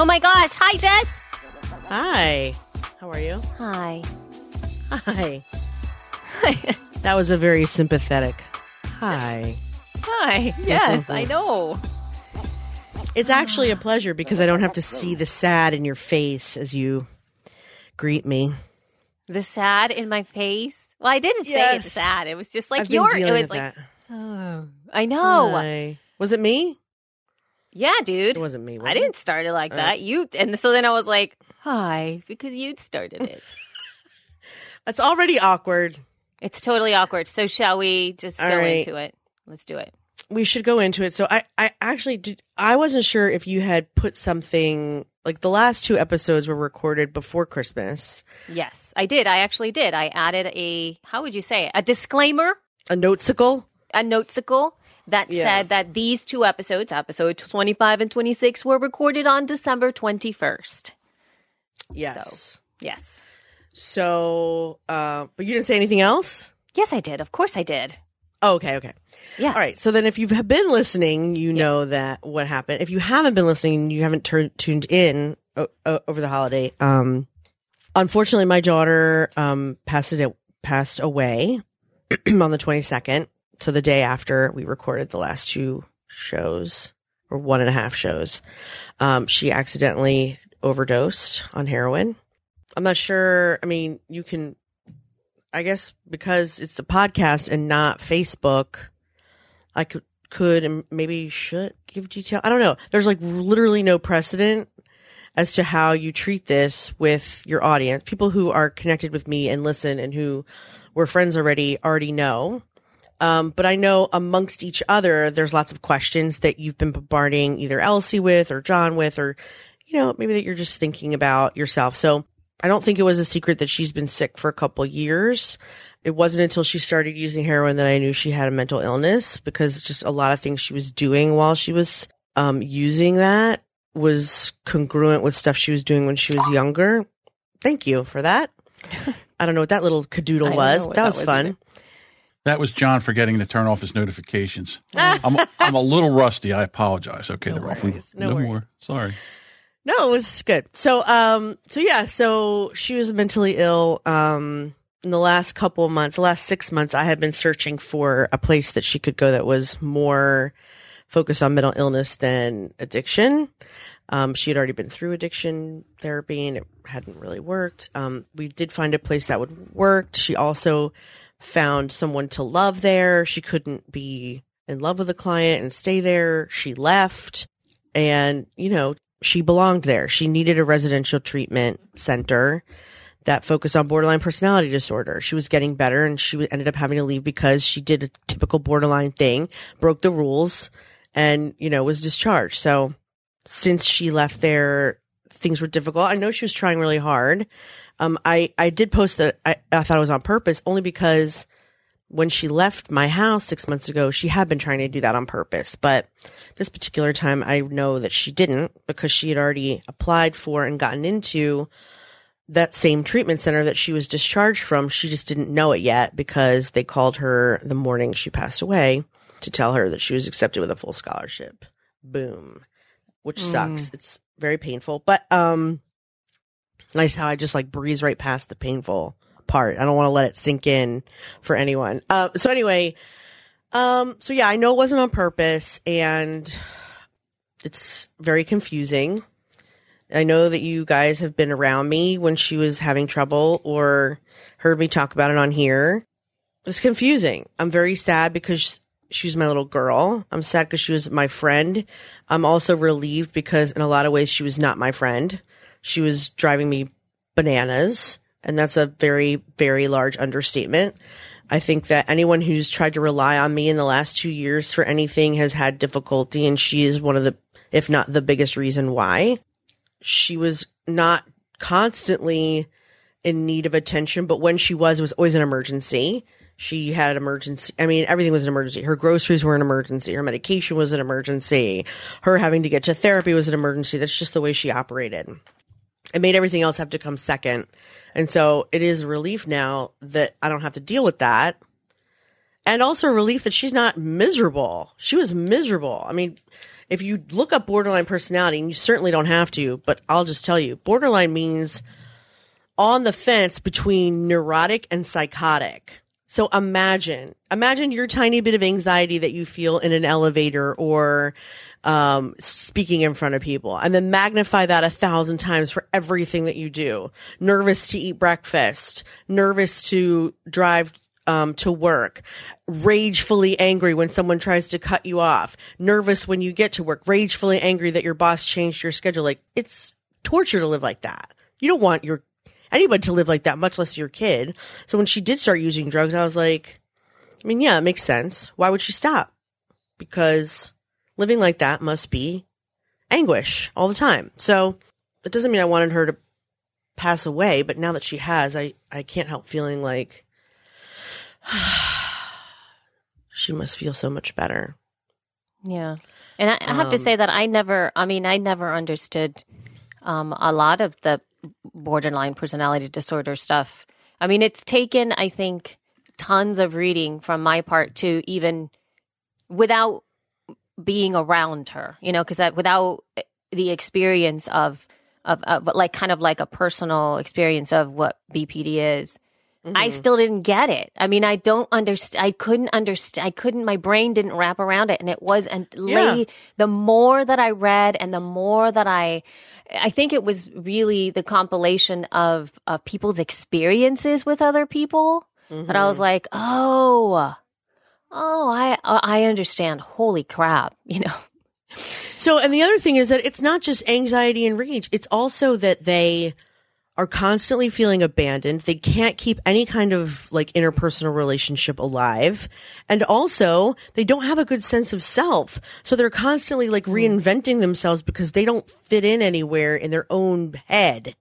Oh my gosh. Hi, Jess. Hi. How are you? Hi. Hi. That was a very sympathetic hi. Hi. Yes, I mm-hmm. know. It's actually a pleasure because I don't have to see the sad in your face as you greet me. The sad in my face. Well, I didn't say Yes. it's sad. It was just like your. It was like, that. oh, I know. Hi. Was it me? Yeah, dude. It wasn't me. Was I it? didn't start it like Uh. that. You and so then I was like, "Hi," because you'd started it. It's already awkward. it's totally awkward. So shall we just All go right. into it? Let's do it. We should go into it. So I, I actually did. I wasn't sure if you had put something like the last two episodes were recorded before Christmas. Yes, I did. I actually did. I added a how would you say it? A disclaimer, A notesicle. a notesicle that Yeah. said that these two episodes, episode 25 and 26 were recorded on December 21st. Yes. So, Yes. So, uh, but you didn't say anything else. Yes, I did. Of course I did. Oh, okay, okay. Yes. All right. So then, if you've been listening, you know that what happened. If you haven't been listening, you haven't turned tuned in o- o- over the holiday. Um, unfortunately, my daughter um passed it passed away on the twenty second. So the day after we recorded the last two shows or one and a half shows, um, she accidentally overdosed on heroin. I'm not sure. I mean, you can. I guess because it's a podcast and not Facebook, I could could and maybe should give detail. I don't know. There's like literally no precedent as to how you treat this with your audience. People who are connected with me and listen and who were friends already already know. Um, but I know amongst each other, there's lots of questions that you've been bombarding either Elsie with or John with, or, you know, maybe that you're just thinking about yourself. So I don't think it was a secret that she's been sick for a couple years. It wasn't until she started using heroin that I knew she had a mental illness because just a lot of things she was doing while she was um, using that was congruent with stuff she was doing when she was younger. Thank you for that. I don't know what that little cadoodle was, but that that was was fun. That was John forgetting to turn off his notifications. I'm I'm a little rusty. I apologize. Okay, they're off. No No, worries. more. Sorry. No, it was good. So, um, so yeah, so she was mentally ill. Um, in the last couple of months, the last six months, I had been searching for a place that she could go that was more focused on mental illness than addiction. Um, she had already been through addiction therapy and it hadn't really worked. Um, we did find a place that would work. She also found someone to love there. She couldn't be in love with a client and stay there. She left and, you know, she belonged there. She needed a residential treatment center that focused on borderline personality disorder. She was getting better and she ended up having to leave because she did a typical borderline thing, broke the rules and, you know, was discharged. So since she left there, things were difficult. I know she was trying really hard. Um, I, I did post that I, I thought it was on purpose only because when she left my house six months ago, she had been trying to do that on purpose. But this particular time, I know that she didn't because she had already applied for and gotten into that same treatment center that she was discharged from. She just didn't know it yet because they called her the morning she passed away to tell her that she was accepted with a full scholarship. Boom. Which sucks. It's very painful. But um nice how I just like breeze right past the painful part. I don't want to let it sink in for anyone. Uh, so anyway, um, so yeah, I know it wasn't on purpose and it's very confusing. I know that you guys have been around me when she was having trouble or heard me talk about it on here. It's confusing. I'm very sad because she was my little girl. I'm sad because she was my friend. I'm also relieved because in a lot of ways she was not my friend. She was driving me bananas. And that's a very, very large understatement. I think that anyone who's tried to rely on me in the last two years for anything has had difficulty, and she is one of the, if not the biggest reason why. She was not constantly in need of attention, but when she was, it was always an emergency. She had an emergency. I mean, everything was an emergency. Her groceries were an emergency. Her medication was an emergency. Her having to get to therapy was an emergency. That's just the way she operated. It made everything else have to come second. And so it is relief now that I don't have to deal with that. And also relief that she's not miserable. She was miserable. I mean, if you look up borderline personality, and you certainly don't have to, but I'll just tell you, borderline means on the fence between neurotic and psychotic. So imagine, imagine your tiny bit of anxiety that you feel in an elevator or um, speaking in front of people, and then magnify that a thousand times for everything that you do. Nervous to eat breakfast, nervous to drive um, to work, ragefully angry when someone tries to cut you off, nervous when you get to work, ragefully angry that your boss changed your schedule. Like it's torture to live like that. You don't want your anybody to live like that, much less your kid. So when she did start using drugs, I was like, I mean, yeah, it makes sense. Why would she stop? Because living like that must be anguish all the time. So it doesn't mean I wanted her to pass away, but now that she has, I, I can't help feeling like she must feel so much better. Yeah. And I, I have to say that I never, I mean, I never understood um, a lot of the borderline personality disorder stuff. I mean, it's taken, I think, tons of reading from my part to even without being around her, you know, because that without the experience of, of, of, like kind of like a personal experience of what BPD is. Mm-hmm. I still didn't get it. I mean, I don't understand. I couldn't understand. I couldn't. My brain didn't wrap around it, and it was. And yeah. the more that I read, and the more that I, I think it was really the compilation of of people's experiences with other people mm-hmm. that I was mm-hmm. like, oh, oh, I I understand. Holy crap, you know. So, and the other thing is that it's not just anxiety and rage; it's also that they are constantly feeling abandoned. They can't keep any kind of like interpersonal relationship alive. And also they don't have a good sense of self. So they're constantly like hmm. reinventing themselves because they don't fit in anywhere in their own head.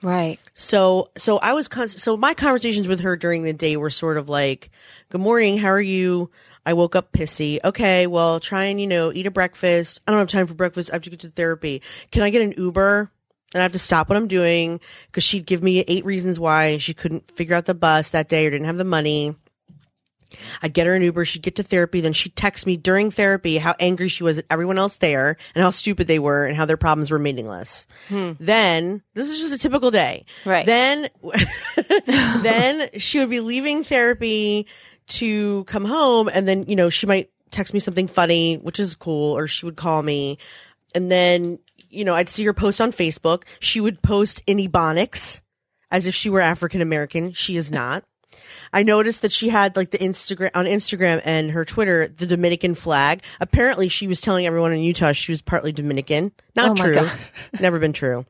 Right. So, so I was, con- so my conversations with her during the day were sort of like, good morning. How are you? I woke up pissy. Okay. Well, try and, you know, eat a breakfast. I don't have time for breakfast. I have to get to therapy. Can I get an Uber? And I have to stop what I'm doing because she'd give me eight reasons why she couldn't figure out the bus that day or didn't have the money. I'd get her an Uber. She'd get to therapy. Then she'd text me during therapy how angry she was at everyone else there and how stupid they were and how their problems were meaningless. Hmm. Then this is just a typical day. Right. Then, then she would be leaving therapy to come home and then, you know, she might text me something funny, which is cool, or she would call me. And then you know, I'd see her post on Facebook. She would post in Ebonics as if she were African American. She is not. I noticed that she had like the Instagram on Instagram and her Twitter the Dominican flag. Apparently, she was telling everyone in Utah she was partly Dominican. Not oh true. Never been true.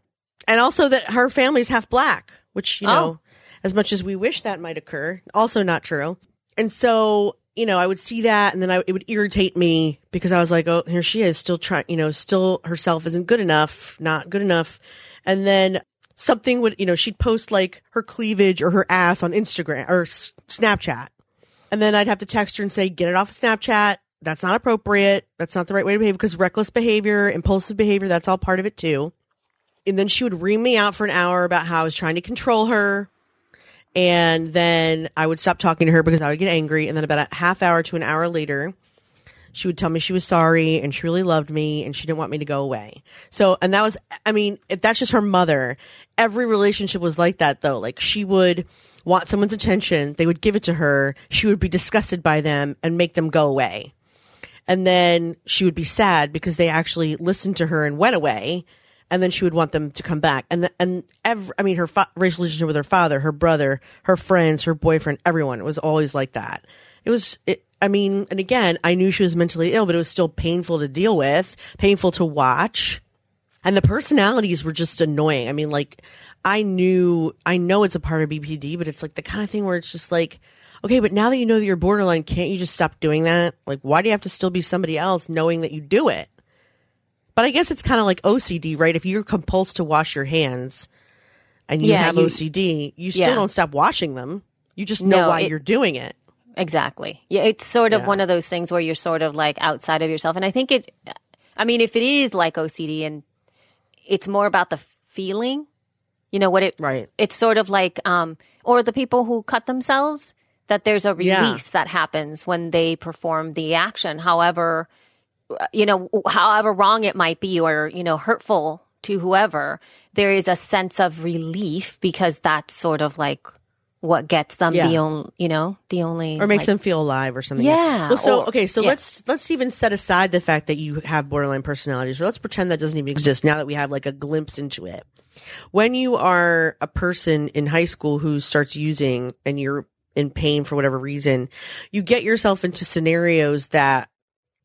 And also that her family's half black, which you oh. know, oh. as much as we wish that might occur, also not true. And so you know, I would see that and then I, it would irritate me because I was like, oh, here she is still trying, you know, still herself isn't good enough, not good enough. And then something would, you know, she'd post like her cleavage or her ass on Instagram or S- Snapchat. And then I'd have to text her and say, get it off of Snapchat. That's not appropriate. That's not the right way to behave because reckless behavior, impulsive behavior, that's all part of it too. And then she would ream me out for an hour about how I was trying to control her, and then I would stop talking to her because I would get angry. And then about a half hour to an hour later, she would tell me she was sorry and she really loved me and she didn't want me to go away. So, and that was, I mean, that's just her mother. Every relationship was like that though. Like she would want someone's attention. They would give it to her. She would be disgusted by them and make them go away. And then she would be sad because they actually listened to her and went away and then she would want them to come back. And the, and every, I mean, her fa- relationship with her father, her brother, her friends, her boyfriend, everyone was always like that. It was, it, I mean, and again, I knew she was mentally ill, but it was still painful to deal with, painful to watch. And the personalities were just annoying. I mean, like, I knew, I know it's a part of BPD, but it's like the kind of thing where it's just like, okay, but now that you know that you're borderline, can't you just stop doing that? Like, why do you have to still be somebody else knowing that you do it? But I guess it's kind of like OCD, right? If you're compulsed to wash your hands and you Yeah, have you- OCD, you still yeah. don't stop washing them. You just know No, why it- you're doing it. Exactly. Yeah, it's sort of Yeah. one of those things where you're sort of like outside of yourself. And I think it, I mean, if it is like OCD and it's more about the feeling, you know, what it, Right. it's sort of like, um, or the people who cut themselves, that there's a Yeah. release that happens when they perform the action. However, you know, however wrong it might be or, you know, hurtful to whoever, there is a sense of relief because that's sort of like what gets them Yeah. the only, you know, the only or makes like- them feel alive or something. Yeah, Well, so or- okay, so yeah. let's let's even set aside the fact that you have borderline personalities, or let's pretend that doesn't even exist. Now that we have like a glimpse into it, when you are a person in high school who starts using and you're in pain for whatever reason, you get yourself into scenarios that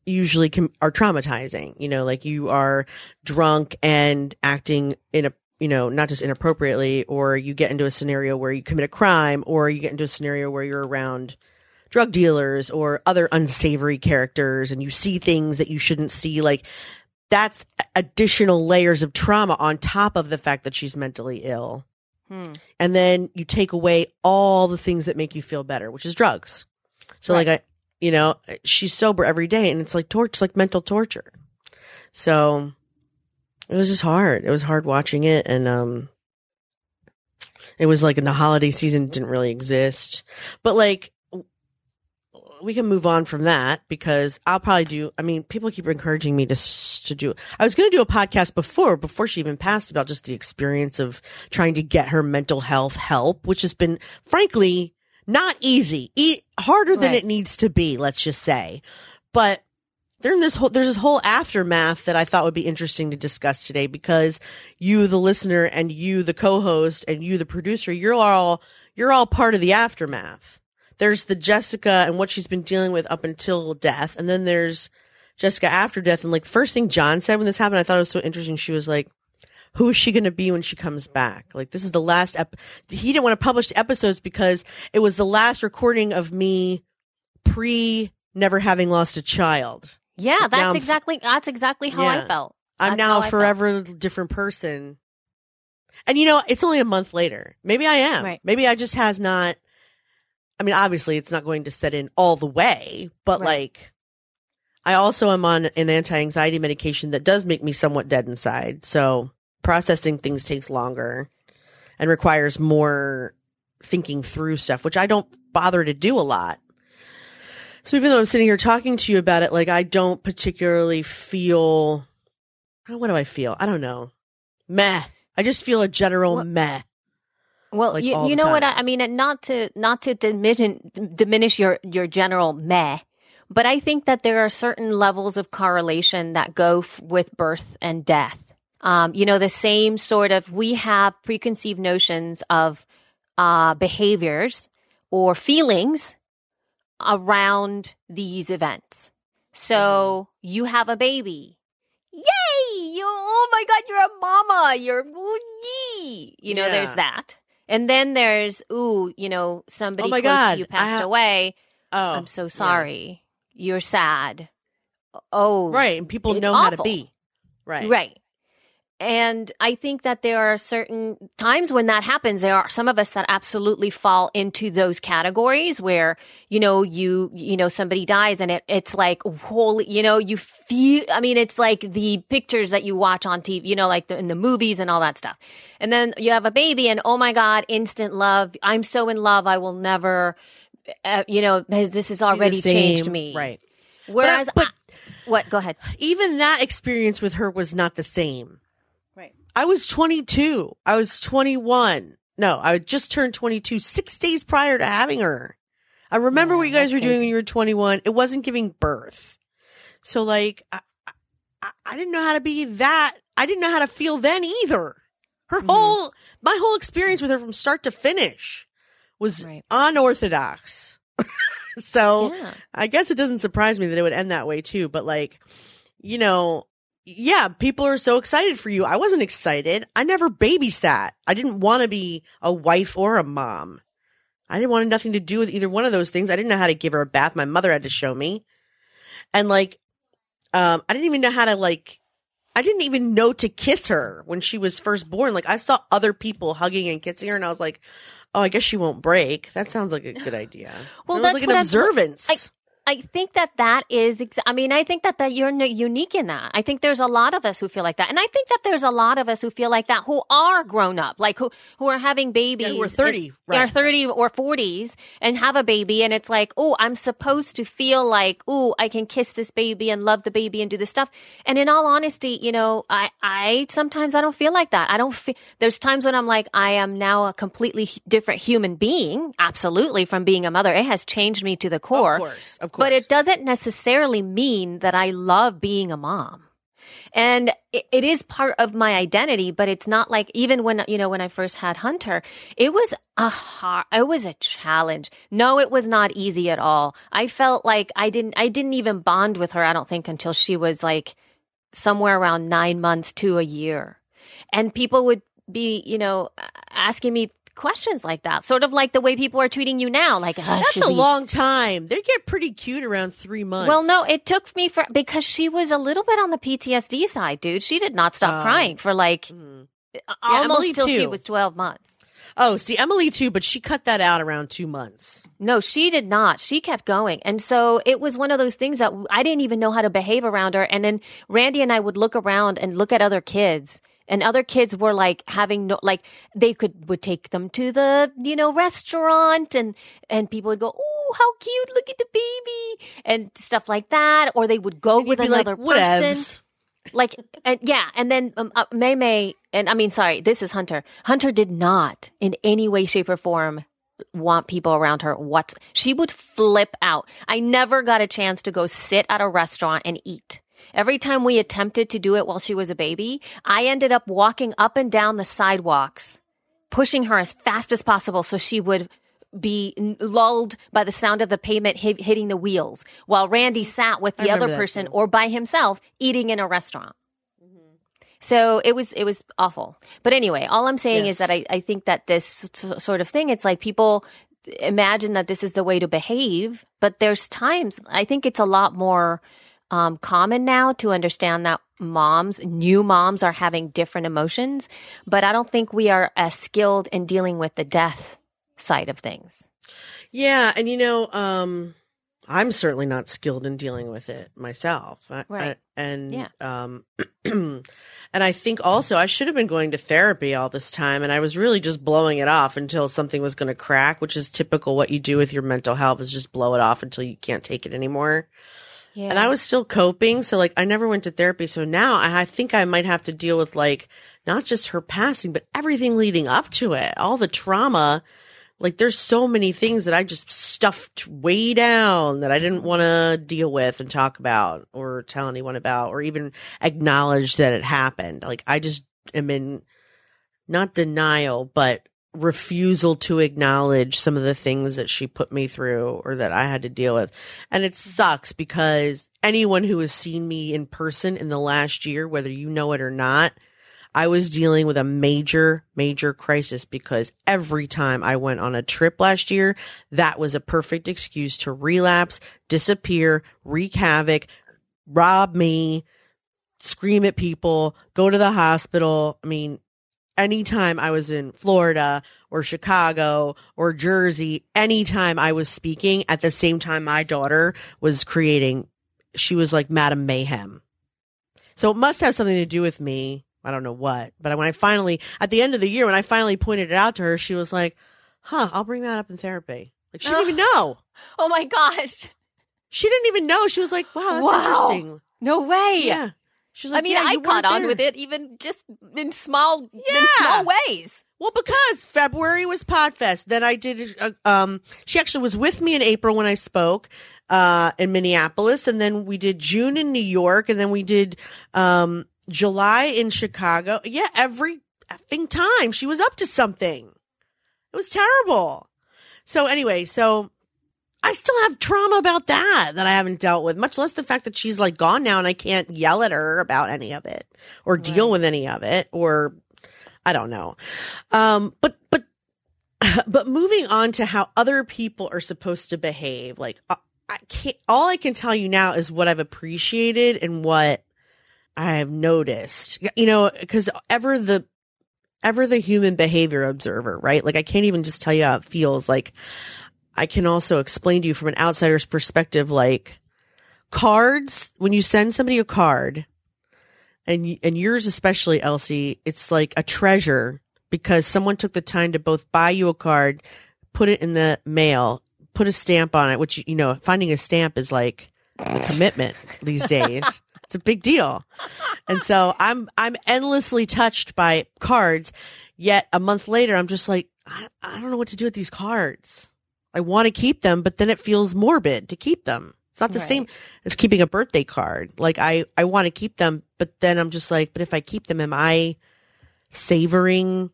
usually can, are traumatizing. You know, like you are drunk and acting in a you know, not just inappropriately, or you get into a scenario where you commit a crime, or you get into a scenario where you're around drug dealers or other unsavory characters and you see things that you shouldn't see. Like that's additional layers of trauma on top of the fact that she's mentally ill. Hmm. And then you take away all the things that make you feel better, which is drugs. So Right. like I, you know, she's sober every day and it's like torture, like mental torture. So it was just hard. It was hard watching it. And, um, it was like in the holiday season didn't really exist, but like we can move on from that because I'll probably do. I mean, people keep encouraging me to to do. I was going to do a podcast before before she even passed about just the experience of trying to get her mental health help, which has been frankly not easy, e- harder than Right. it needs to be. Let's just say, but there's this whole there's this whole aftermath that I thought would be interesting to discuss today because you, the listener, and you, the co-host, and you, the producer, you're all you're all part of the aftermath. There's the Jessica and what she's been dealing with up until death, and then there's Jessica after death. And like the first thing John said when this happened, I thought it was so interesting. She was like, "Who is she going to be when she comes back?" Like this is the last. Ep- he didn't want to publish the episodes because it was the last recording of me pre never having lost a child. Yeah, Now that's exactly that's exactly how Yeah. I felt. I'm now a forever different person. And you know, it's only a month later. Maybe I am. Right. Maybe I just has not I mean, obviously it's not going to set in all the way, but Right. like I also am on an anti-anxiety medication that does make me somewhat dead inside. So processing things takes longer and requires more thinking through stuff, which I don't bother to do a lot. So even though I'm sitting here talking to you about it, like I don't particularly feel, uh, what do I feel? I don't know. Meh. I just feel a general Well- meh. Well, like, you, you know what I. I mean, not to not to diminish diminish your your general meh, but I think that there are certain levels of correlation that go f- with birth and death. Um, you know, the same sort of we have preconceived notions of uh, behaviors or feelings around these events. So you have a baby. Yay! You oh my god, you're a mama. You're ooh, yee. You know, there's that. And then there's ooh, you know, somebody Oh my close God, to you passed ha- away. Oh. I'm so sorry. You're sad. Oh. Right. And people know how to be. Right. Right. And I think that there are certain times when that happens. There are some of us that absolutely fall into those categories where, you know, you, you know, somebody dies and it, it's like, holy, you know, you feel, I mean, it's like the pictures that you watch on TV, you know, like the, in the movies and all that stuff. And then you have a baby and oh my God, instant love. I'm so in love. I will never, uh, you know, this has already changed me. Right. Whereas, but- I- what? Go ahead. Even that experience with her was not the same. I was 22. I was 21. No, I just turned 22 six days prior to having her. I remember Yeah, what you guys were doing when you were 21. It wasn't giving birth. So like, I, I, I didn't know how to be that. I didn't know how to feel then either. Her Mhm. whole, my whole experience with her from start to finish was Right. unorthodox. so Yeah. I guess it doesn't surprise me that it would end that way too, but like, you know, yeah, people are so excited for you. I wasn't excited. I never babysat. I didn't want to be a wife or a mom. I didn't want nothing to do with either one of those things. I didn't know how to give her a bath. My mother had to show me. And like, um, I didn't even know how to like, I didn't even know to kiss her when she was first born. Like I saw other people hugging and kissing her and I was like, oh, I guess she won't break. That sounds like a good idea. Well, it was that's like an observance. I- think that that is, ex- I mean, I think that, that you're n- unique in that. I think there's a lot of us who feel like that. And I think that there's a lot of us who feel like that who are grown up, like who, who are having babies. who are 30, and- right. Are 30 or 40s and have a baby. And it's like, oh, I'm supposed to feel like, oh, I can kiss this baby and love the baby and do this stuff. And in all honesty, you know, I, I sometimes I don't feel like that. I don't feel, there's times when I'm like, I am now a completely different human being. Absolutely. From being a mother. It has changed me to the core. Of course, of But it doesn't necessarily mean that I love being a mom. And it, it is part of my identity, but it's not like even when you know when I first had Hunter, it was a hard, it was a challenge. No, it was not easy at all. I felt like I didn't I didn't even bond with her. I don't think until she was like somewhere around nine months to a year, and people would be you know asking me questions like that, sort of like the way people are treating you now. Like "Ah, That's a we- long time. They get pretty cute around three months. well, no, it took me for because she was a little bit on the PTSD side, dude. She did not stop Oh. crying for like Mhm. almost Emily till she was twelve months. Oh, see, Emily too, but she cut that out around two months. No, she did not. She kept going. And so it was one of those things that I didn't even know how to behave around her. And then Randy and I would look around and look at other kids. And other kids were like having no, like they could, would take them to the, you know, restaurant and, and people would go, Oh, how cute. Look at the baby and stuff like that. Or they would go And with another like, person like and yeah and then um, uh, may may and i mean sorry this is hunter hunter did not in any way shape or form want people around her what she would flip out i never got a chance to go sit at a restaurant and eat every time we attempted to do it while she was a baby i ended up walking up and down the sidewalks pushing her as fast as possible so she would be lulled by the sound of the pavement hit, hitting the wheels while Randy sat with the other person too. or by himself eating in a restaurant. So it was it was awful. But anyway, all I'm saying is that I, I think that this s- sort of thing, it's like people imagine that this is the way to behave, but there's times I think it's a lot more um, common now to understand that moms, new moms, are having different emotions. But I don't think we are as skilled in dealing with the death side of things. Yeah, and you know, um, I'm certainly not skilled in dealing with it myself. Right. I- and Yeah. um, and I think also I should have been going to therapy all this time, and I was really just blowing it off until something was going to crack, which is typical. What you do with your mental health is just blow it off until you can't take it anymore. Yeah. And I was still coping, so like I never went to therapy. So now I, I think I might have to deal with like not just her passing, but everything leading up to it, all the trauma. Like there's so many things that I just stuffed way down that I didn't want to deal with and talk about or tell anyone about or even acknowledge that it happened. Like I just am in not denial, but refusal to acknowledge some of the things that she put me through or that I had to deal with. And it sucks because anyone who has seen me in person in the last year, whether you know it or not, I was dealing with a major, major crisis because every time I went on a trip last year, that was a perfect excuse to relapse, disappear, wreak havoc, rob me, scream at people, go to the hospital. I mean, anytime I was in Florida or Chicago or Jersey, anytime I was speaking at the same time my daughter was creating, she was like Madam Mayhem. So it must have something to do with me. I don't know what, but when I finally, at the end of the year, when I finally pointed it out to her, she was like, huh, I'll bring that up in therapy. Like she didn't even oh know. oh my gosh. She didn't even know. She was like, wow, that's Wow. interesting. No way. Yeah. She was like, I mean, yeah, I caught on there. with it even just in small, in Yeah. small ways. Well, because February was Podfest. Then I did. Uh, um, she actually was with me in April when I spoke uh, in Minneapolis, and then we did June in New York, and then we did um, July in Chicago. Yeah, every effing time she was up to something. It was terrible. So anyway, so I still have trauma about that that I haven't dealt with, much less the fact that she's like gone now and I can't yell at her about any of it or deal with any of it or I don't know. Um, but, but but moving on to how other people are supposed to behave, like uh, I can't, all I can tell you now is what I've appreciated and what I've noticed, you know, cause ever the, ever the human behavior observer, right? Like I can't even just tell you how it feels. Like I can also explain to you from an outsider's perspective, like cards, when you send somebody a card and, and yours especially, Elsie, it's like a treasure because someone took the time to both buy you a card, put it in the mail, put a stamp on it, which, you know, finding a stamp is like a commitment these days. It's a big deal. And so I'm, I'm endlessly touched by cards. Yet a month later, I'm just like, I, I don't know what to do with these cards. I want to keep them, but then it feels morbid to keep them. It's not the Right. same as keeping a birthday card. Like I, I want to keep them, but then I'm just like, but if I keep them, am I savoring?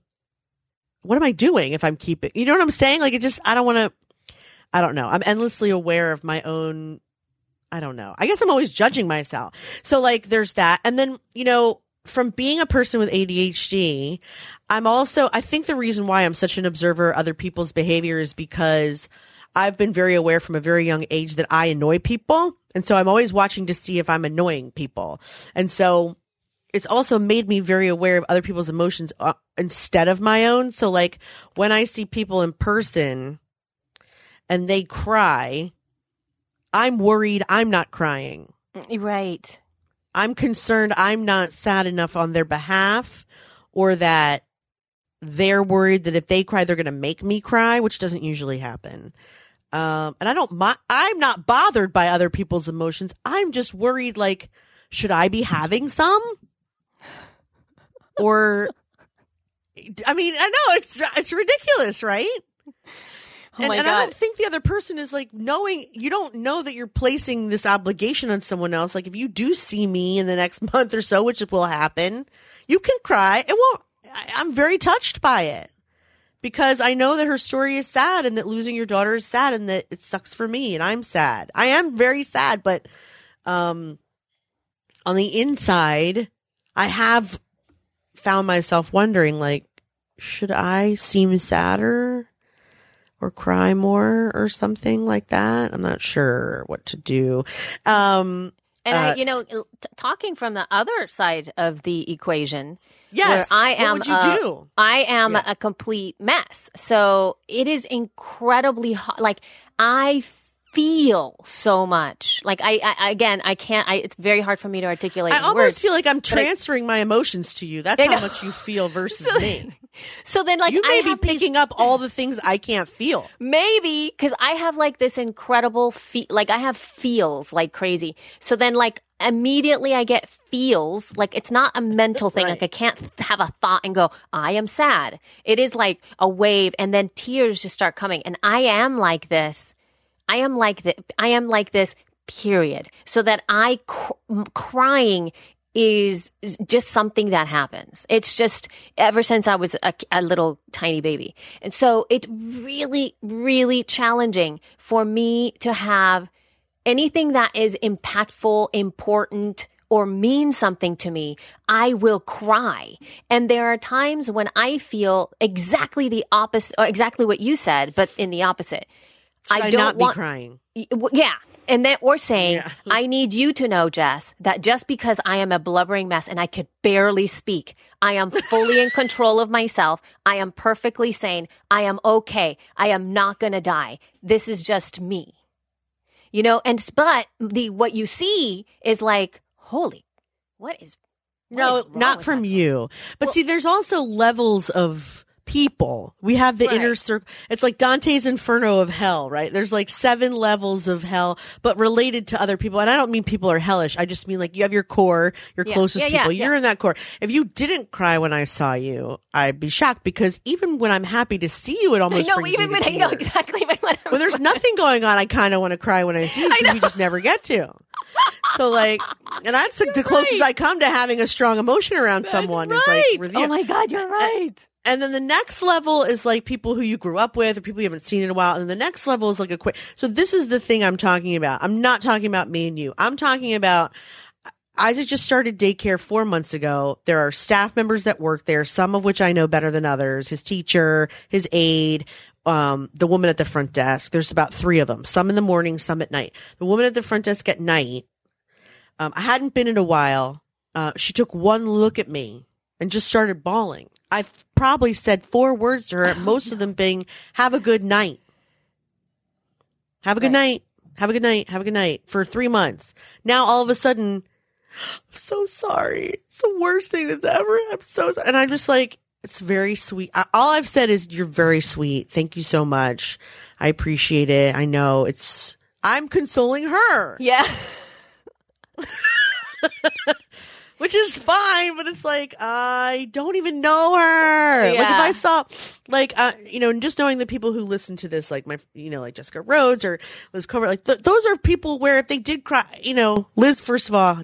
What am I doing if I'm keeping? You know what I'm saying? Like it just, I don't want to, I don't know. I'm endlessly aware of my own, I don't know. I guess I'm always judging myself. So like there's that. And then, you know, from being a person with ADHD, I'm also, I think the reason why I'm such an observer of other people's behavior is because I've been very aware from a very young age that I annoy people. And so I'm always watching to see if I'm annoying people. And so it's also made me very aware of other people's emotions uh, instead of my own. So like when I see people in person and they cry, I'm worried I'm not crying. Right. I'm concerned I'm not sad enough on their behalf or that they're worried that if they cry, they're going to make me cry, which doesn't usually happen. Um, and I don't, mi- I'm not bothered by other people's emotions. I'm just worried, like, should I be having some? Or, I mean, I know it's, it's ridiculous, right? Oh and, and I don't think the other person is like knowing you don't know that you're placing this obligation on someone else. Like if you do see me in the next month or so, which will happen, you can cry. It won't. I, I'm very touched by it because I know that her story is sad and that losing your daughter is sad and that it sucks for me and I'm sad. I am very sad, but um, on the inside, I have found myself wondering, like, should I seem sadder? Or cry more or something like that. I'm not sure what to do. Um, And I, Uh, you know, t- talking from the other side of the equation, yes. where I what am would you a- do? I am Yeah. a complete mess. So it is incredibly hard. Like I feel so much. Like I, I again, I can't. I, it's very hard for me to articulate. I almost words. feel like I'm I- transferring my emotions to you. That's how much you feel versus me. So then, like you I may be have these- picking up all the things I can't feel. Maybe because I have like this incredible feel, like I have feels like crazy. So then like immediately I get feels like it's not a mental thing. Right. Like I can't have a thought and go, I am sad. It is like a wave and then tears just start coming. And I am like this. I am like this. I am like this period. So that I cr- crying is, is just something that happens. It's just ever since I was a, a little tiny baby. And so it's really, really challenging for me to have anything that is impactful, important, or means something to me, I will cry. And there are times when I feel exactly the opposite, or exactly what you said, but in the opposite. Should I, don't not want, be crying? Yeah. And then, or saying, Yeah. I need you to know, Jess, that just because I am a blubbering mess and I could barely speak, I am fully in control of myself. I am perfectly sane. I am okay. I am not going to die. This is just me. You know, and, but the, what you see is like, holy, what is, what No, is not from you. But Well- see, there's also levels of people. We have the Right. inner circle. It's like Dante's Inferno of hell, right? There's like seven levels of hell, but related to other people. And I don't mean people are hellish. I just mean like you have your core, your Yeah. closest Yeah, yeah, people. You're in that core. If you didn't cry when I saw you, I'd be shocked because even when I'm happy to see you, it almost brings even when I know exactly when I'm when there's nothing going on, I kind of want to cry when I see you because we just never get to. So like, and that's like the closest right. I come to having a strong emotion around someone is right. like. Oh my God, you're right. And then the next level is like people who you grew up with or people you haven't seen in a while. And the next level is like a quick. So this is the thing I'm talking about. I'm not talking about me and you. I'm talking about Isaac just started daycare four months ago. There are staff members that work there, some of which I know better than others. His teacher, his aide, um, the woman at the front desk. There's about three of them, some in the morning, some at night. The woman at the front desk at night, um, I hadn't been in a while. Uh, she took one look at me and just started bawling. I've probably said four words to her, most of them being, have a good night. Have a good Right. night. Have a good night. Have a good night for three months. Now all of a sudden, I'm so sorry. It's the worst thing that's ever. I'm so sorry. And I'm just like, it's very sweet. I, all I've said is you're very sweet. Thank you so much. I appreciate it. I know it's, I'm consoling her, Yeah. which is fine, but it's like, I don't even know her. Like if I saw, like, uh, you know, just knowing the people who listen to this, like my, you know, like Jessica Rhodes or Liz Covart, like th- those are people where if they did cry, you know, Liz, first of all,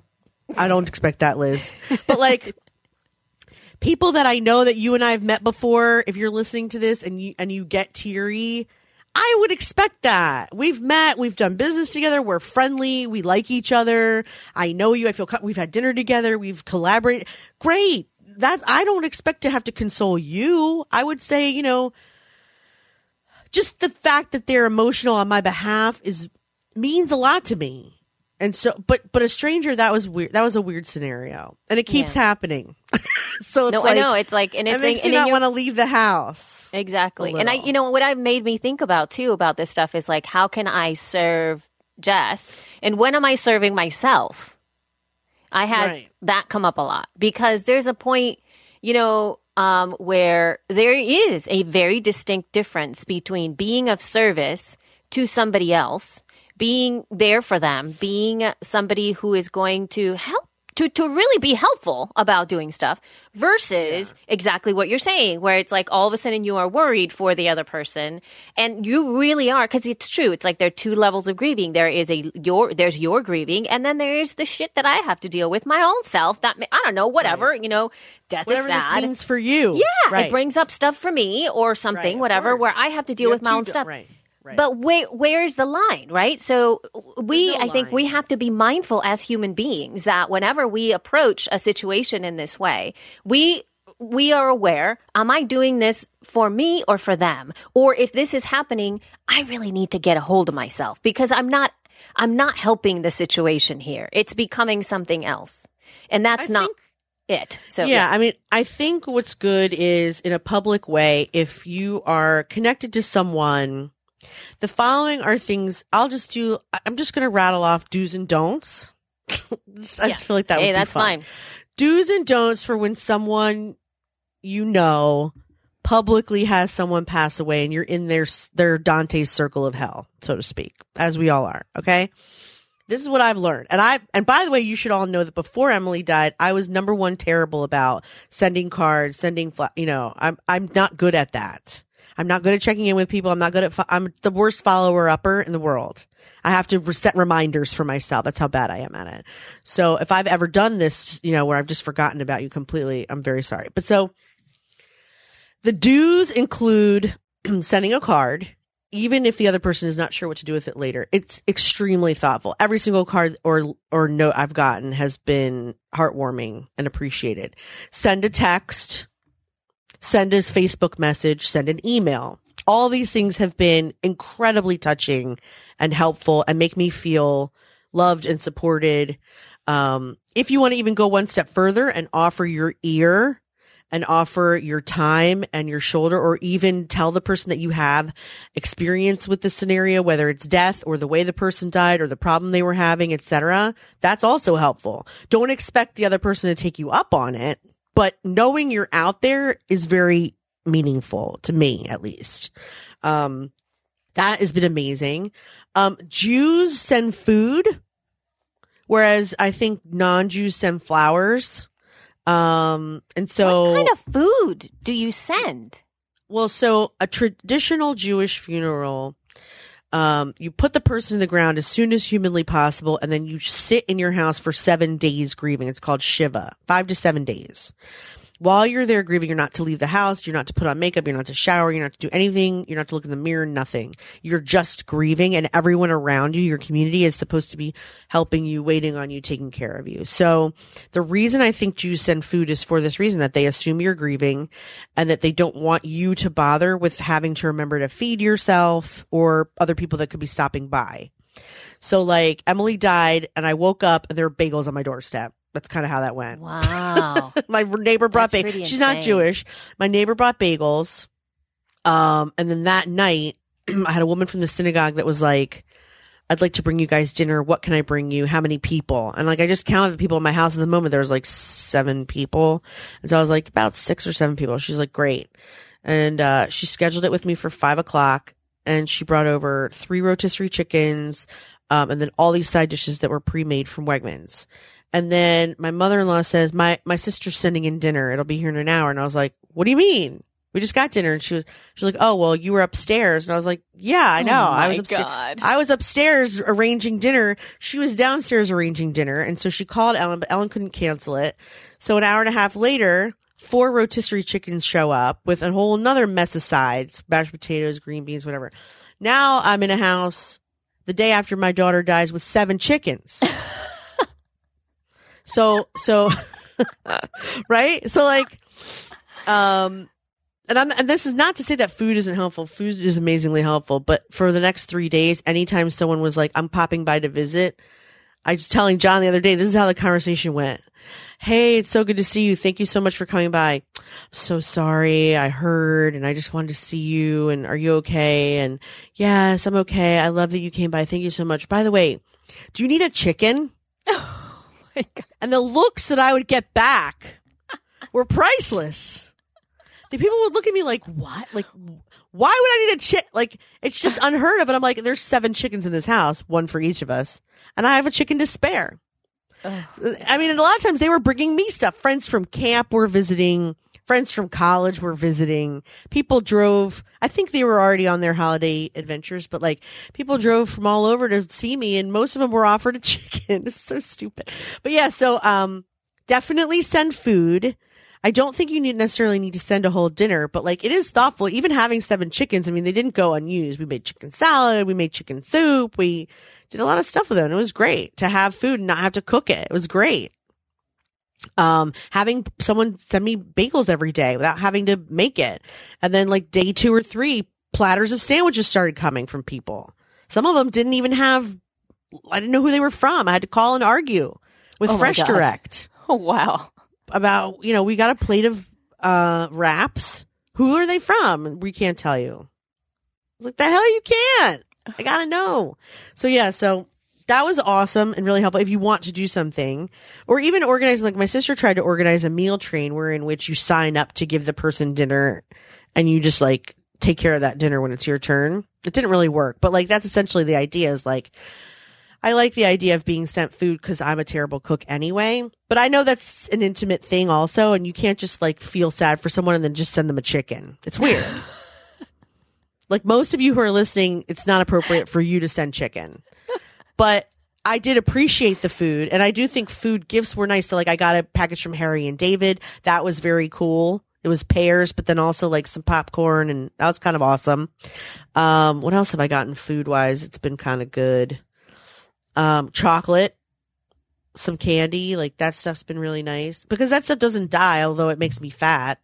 I don't expect that, Liz, but like, people that I know that you and I have met before, if you're listening to this and you and you get teary, I would expect that. We've met, we've done business together, we're friendly, we like each other. I know you, I feel we've had dinner together, we've collaborated. Great. That I don't expect to have to console you. I would say, you know, just the fact that they're emotional on my behalf is means a lot to me. And so, but but a stranger that was weird. That was a weird scenario, and it keeps Yeah. happening. so it's No, like, I know. It's like, and it it's makes like, you and not want to leave the house. Exactly. And I, you know, what I've made me think about too about this stuff is like, how can I serve Jess? And when am I serving myself? I had Right. that come up a lot because there's a point, you know, um, where there is a very distinct difference between being of service to somebody else, being there for them, being somebody who is going to help to, to really be helpful about doing stuff versus exactly what you're saying, where it's like all of a sudden you are worried for the other person and you really are, because it's true. It's like there are two levels of grieving. There is a your, there's your grieving and then there is the shit that I have to deal with my own self. That, I don't know, whatever, you know, death Whatever is sad. this means for you. Yeah, right. it brings up stuff for me or something, of whatever, where I have to deal You with my own stuff. Right. Right. But where where's the line, right? So we, no I think, we have to be mindful as human beings that whenever we approach a situation in this way, we we are aware: Am I doing this for me or for them? Or if this is happening, I really need to get a hold of myself because I'm not I'm not helping the situation here. It's becoming something else, and that's I not think- it. So yeah, I mean, I think what's good is in a public way, if you are connected to someone, the following are things I'll just do. I'm just going to rattle off do's and don'ts. I Yeah. just feel like that hey, would be that's fun. fine. Do's and don'ts for when someone you know publicly has someone pass away and you're in their their Dante's circle of hell, so to speak, as we all are. Okay. This is what I've learned. And I, and by the way, you should all know that before Emily died, I was number one terrible about sending cards, sending, fla- you know, I'm, I'm not good at that. I'm not good at checking in with people. I'm not good at, fo- I'm the worst follower upper in the world. I have to set reminders for myself. That's how bad I am at it. So if I've ever done this, you know, where I've just forgotten about you completely, I'm very sorry. But so the do's include sending a card, even if the other person is not sure what to do with it later. It's extremely thoughtful. Every single card or or note I've gotten has been heartwarming and appreciated. Send a text, send a Facebook message, send an email. All these things have been incredibly touching and helpful and make me feel loved and supported. Um, if you want to even go one step further and offer your ear and offer your time and your shoulder or even tell the person that you have experience with the scenario whether it's death or the way the person died or the problem they were having etc that's also helpful don't expect the other person to take you up on it but knowing you're out there is very meaningful to me at least. Um that has been amazing. Um jews send food whereas i think non-jews send flowers. Um and so what kind of food do you send? well, so a traditional Jewish funeral, um, you put the person in the ground as soon as humanly possible, and then you sit in your house for seven days grieving. It's called Shiva, five to seven days. While you're there grieving, you're not to leave the house, you're not to put on makeup, you're not to shower, you're not to do anything, you're not to look in the mirror, nothing. You're just grieving and everyone around you, your community is supposed to be helping you, waiting on you, taking care of you. So the reason I think Jews send food is for this reason that they assume you're grieving and that they don't want you to bother with having to remember to feed yourself or other people that could be stopping by. So like Emily died and I woke up and there were bagels on my doorstep. That's kind of how that went. Wow. my neighbor brought bagels. She's not. Jewish. My neighbor brought bagels. Um, and then that night, I had a woman from the synagogue that was like, I'd like to bring you guys dinner. What can I bring you? How many people? And like, I just counted the people in my house at the moment. There was like seven people. And so I was like, about six or seven people. She's like, great. And, uh, she scheduled it with me for five o'clock and she brought over three rotisserie chickens, um, and then all these side dishes that were pre-made from Wegmans. And then my mother-in-law says, my, my sister's sending in dinner. It'll be here in an hour. And I was like, what do you mean? We just got dinner. And she was, she was like, oh, well, you were upstairs. And I was like, yeah, I oh know. I my was upstairs. God. I was upstairs arranging dinner. She was downstairs arranging dinner. And so she called Ellen, but Ellen couldn't cancel it. So an hour and a half later, four rotisserie chickens show up with a whole another mess of sides, mashed potatoes, green beans, whatever. Now I'm in a house the day after my daughter dies with seven chickens. so, so, right? So like, um, and I'm, and this is not to say that food isn't helpful. Food is amazingly helpful, but for the next three days, anytime someone was like, I'm popping by to visit, I was telling John the other day, this is how the conversation went. Hey, it's so good to see you. Thank you so much for coming by. I'm so sorry. I heard and I just wanted to see you. And are you okay? And yes, I'm okay. I love that you came by. Thank you so much. By the way, do you need a chicken? Oh my God. And the looks that I would get back were priceless. The people would look at me like, what? Like, why would I need a chick? Like, it's just unheard of. And I'm like, there's seven chickens in this house, one for each of us. And I have a chicken to spare. I mean, and a lot of times they were bringing me stuff. Friends from camp were visiting. Friends from college were visiting. People drove. I think they were already on their holiday adventures, but like people drove from all over to see me, and most of them were offered a chicken. It's so stupid. But yeah, so um, definitely send food. I don't think you need necessarily need to send a whole dinner, but like it is thoughtful. Even having seven chickens, I mean, they didn't go unused. We made chicken salad, we made chicken soup, we did a lot of stuff with them. it was great to have food and not have to cook it. It was great. Um, having someone send me bagels every day without having to make it, and then like day two or three, platters of sandwiches started coming from people. Some of them didn't even have. I didn't know who they were from. I had to call and argue with Oh Fresh. Direct Oh, wow. about you know we got a plate of uh wraps who are they from we can't tell you like the hell you can't i gotta know so yeah so that was awesome and really helpful if you want to do something or even organizing like my sister tried to organize a meal train where in which you sign up to give the person dinner and you just like take care of that dinner when it's your turn it didn't really work but like that's essentially the idea is like I like the idea of being sent food because I'm a terrible cook anyway. But I know that's an intimate thing also, and you can't just like feel sad for someone and then just send them a chicken. It's weird. like most of you who are listening, it's not appropriate for you to send chicken. But I did appreciate the food, and I do think food gifts were nice. So like I got a package from Harry and David. That was very cool. It was pears, but then also like some popcorn, and that was kind of awesome. Um, what else have I gotten food wise? It's been kind of good um, chocolate, some candy, like that stuff's been really nice because that stuff doesn't die, although it makes me fat.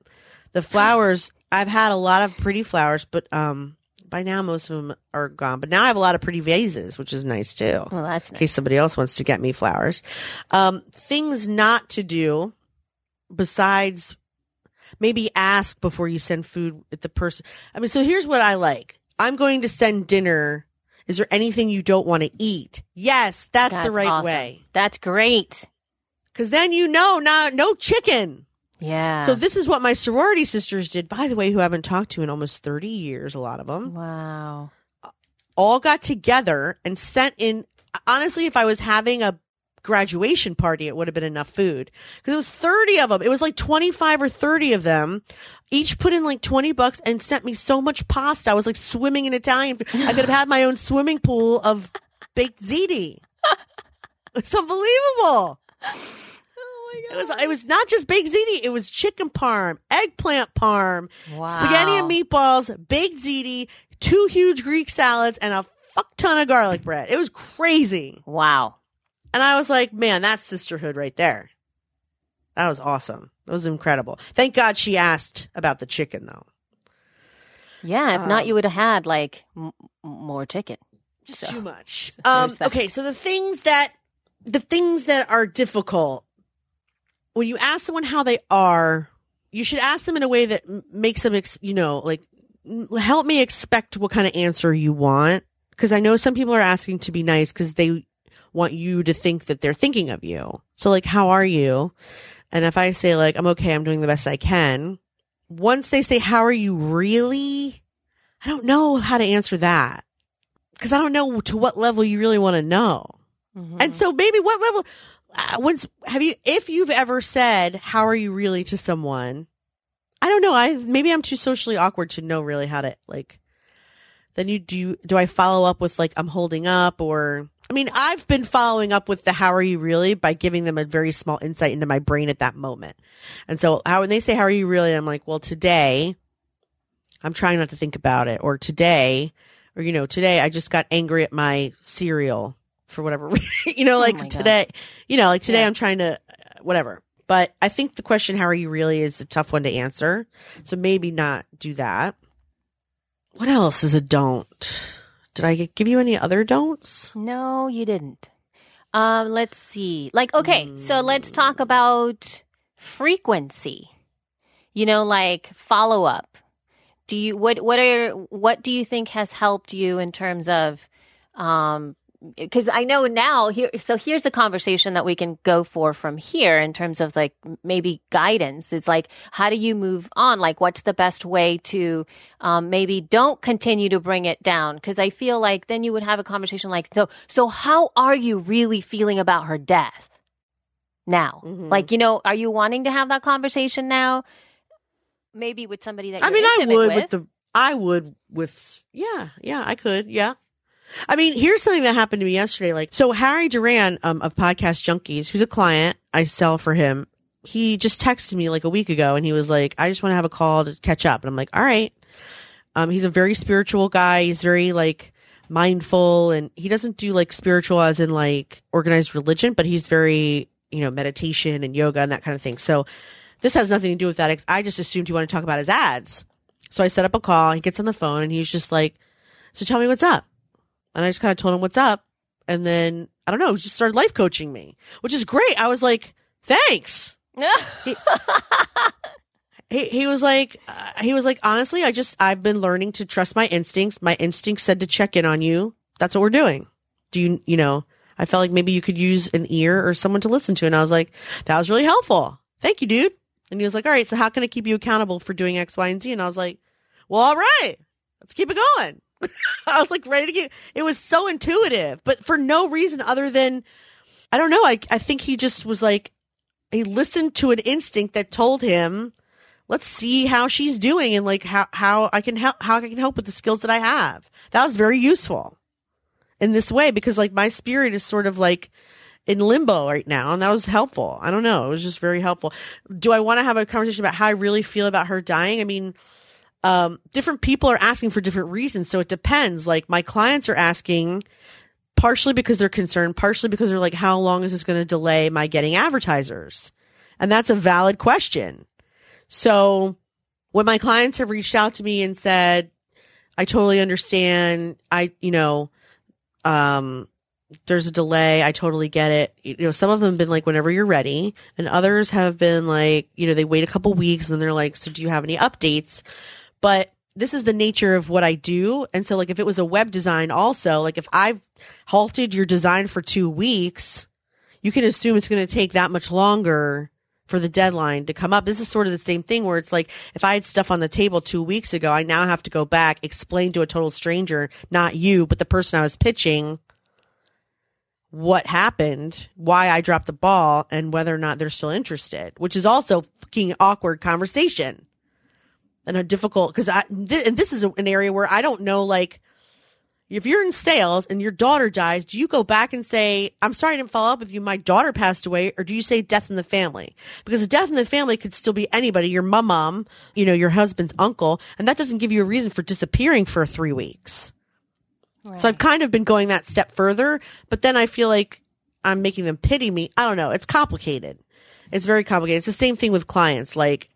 The flowers, I've had a lot of pretty flowers, but um, by now most of them are gone. But now I have a lot of pretty vases, which is nice too. Well, that's In case somebody else wants to get me flowers. Um, things not to do besides maybe ask before you send food at the person. I mean, so here's what I like. I'm going to send dinner. Is there anything you don't want to eat? Yes, that's, That's the right awesome. way. That's great. Cause then you know, not, no chicken. Yeah. So this is what my sorority sisters did, by the way, who I haven't talked to in almost 30 years, a lot of them wow. all got together and sent in. Honestly, if I was having a graduation party, it would have been enough food because it was 30 of them. It was like 25 or 30 of them. Each put in like 20 bucks and sent me so much pasta. I was like swimming in Italian. food. I could have had my own swimming pool of baked ziti. It's unbelievable. It was it was not just baked ziti, it was chicken parm, eggplant parm, Wow. spaghetti and meatballs, baked ziti, two huge Greek salads, and a fuck ton of garlic bread. It was crazy. Wow. And I was like, man, that's sisterhood right there. That was awesome. That was incredible. Thank God she asked about the chicken though. Yeah, if not, Um, you would have had like m- m- more chicken. Just So- too much. so Um, okay, so the things that the things that are difficult when you ask someone how they are, you should ask them in a way that makes them, ex- you know, like help me expect what kind of answer you want. Because I know some people are asking to be nice because they want you to think that they're thinking of you. So, like, how are you? And if I say like I'm okay, I'm doing the best I can. Once they say how are you really, I don't know how to answer that because I don't know to what level you really want to know. Mhm. And so maybe what level Uh, once have you if you've ever said how are you really to someone? I don't know. I maybe I'm too socially awkward to know really how to like then you do do I follow up with like I'm holding up or I mean I've been following up with the how are you really by giving them a very small insight into my brain at that moment. And so how when they say how are you really I'm like well today I'm trying not to think about it or today or you know today I just got angry at my cereal for whatever reason. you know Oh like God. today you know like today Yeah. I'm trying to uh, whatever. But I think the question how are you really is a tough one to answer. So maybe not do that. What else is a don't? Did I give you any other don'ts? No, you didn't. Um, let's see. Like, okay, so let's talk about frequency. You know, like follow up. Do you what what are what do you think has helped you in terms of um because I know now here so here's a conversation that we can go for from here in terms of like maybe guidance. Is like how do you move on? Like what's the best way to um, maybe don't continue to bring it down? Because I feel like then you would have a conversation like so so how are you really feeling about her death now? Mhm. like you know are you wanting to have that conversation now? Maybe with somebody that I mean, I would with, with. the, I would with, yeah, yeah, I could, yeah. I mean, here's something that happened to me yesterday. Like, so Harry Duran, um, of Podcast Junkies, who's a client I sell for him, he just texted me like a week ago and he was like, I just want to have a call to catch up. And I'm like, all right. Um, he's a very spiritual guy. He's very like mindful and he doesn't do like spiritual as in like organized religion, but he's very, you know, meditation and yoga and that kind of thing. So this has nothing to do with that. I just assumed he wanted to talk about his ads. So I set up a call. He gets on the phone and he's just like, so tell me what's up. And I just kind of told him what's up. And then I don't know, he just started life coaching me, which is great. I was like, thanks. He, he was like, uh, he was like, honestly, I just, I've been learning to trust my instincts. My instincts said to check in on you. That's what we're doing. Do you, you know, I felt like maybe you could use an ear or someone to listen to. And I was like, that was really helpful. Thank you, dude. And he was like, all right, so how can I keep you accountable for doing X, Y, and Z? And I was like, well, all right, let's keep it going. I was like ready to get, it was so intuitive, but for no reason other than, I don't know. I, I think he just was like, he listened to an instinct that told him, let's see how she's doing and like how, how I can help, how I can help with the skills that I have. That was very useful in this way because like my spirit is sort of like in limbo right now and that was helpful. I don't know. It was just very helpful. Do I want to have a conversation about how I really feel about her dying? I mean, um, different people are asking for different reasons. So it depends. Like my clients are asking partially because they're concerned, partially because they're like, how long is this going to delay my getting advertisers? And that's a valid question. So when my clients have reached out to me and said, I totally understand. I, you know, um, there's a delay. I totally get it. You know, some of them have been like, whenever you're ready. And others have been like, you know, they wait a couple weeks and then they're like, so do you have any updates? But this is the nature of what I do. And so like, if it was a web design also, like if I've halted your design for two weeks, you can assume it's going to take that much longer for the deadline to come up. This is sort of the same thing where it's like if I had stuff on the table two weeks ago, I now have to go back, explain to a total stranger, not you, but the person I was pitching what happened, why I dropped the ball, and whether or not they're still interested, which is also fucking awkward conversation and a difficult because I th- and this is an area where I don't know like if you're in sales and your daughter dies, do you go back and say, I'm sorry I didn't follow up with you. My daughter passed away. Or do you say death in the family? Because a death in the family could still be anybody, your mom, mom, you know, your husband's uncle. And that doesn't give you a reason for disappearing for three weeks. So I've kind of been going that step further, but then I feel like I'm making them pity me. I don't know. It's complicated. It's very complicated. It's the same thing with clients. Like,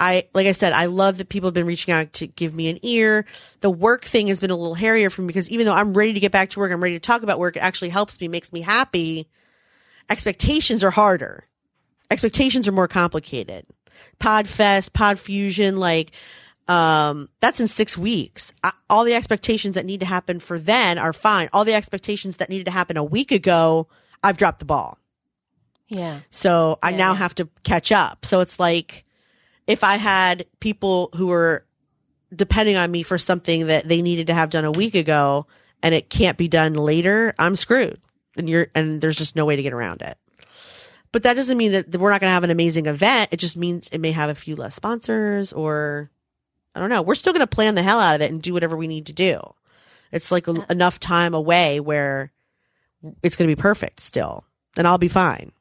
I, like I said, I love that people have been reaching out to give me an ear. The work thing has been a little hairier for me because even though I'm ready to get back to work, I'm ready to talk about work, it actually helps me, makes me happy. Expectations are harder. Expectations are more complicated. Podfest, Podfusion, like, um, that's in six weeks. I, all the expectations that need to happen for then are fine. All the expectations that needed to happen a week ago, I've dropped the ball. Yeah. So I Yeah, now yeah. have to catch up. So it's like if I had people who were depending on me for something that they needed to have done a week ago and it can't be done later, I'm screwed. And you're and there's just no way to get around it. But that doesn't mean that we're not going to have an amazing event. It just means it may have a few less sponsors or I don't know. We're still going to plan the hell out of it and do whatever we need to do. It's like a, uh. enough time away where it's going to be perfect still. And I'll be fine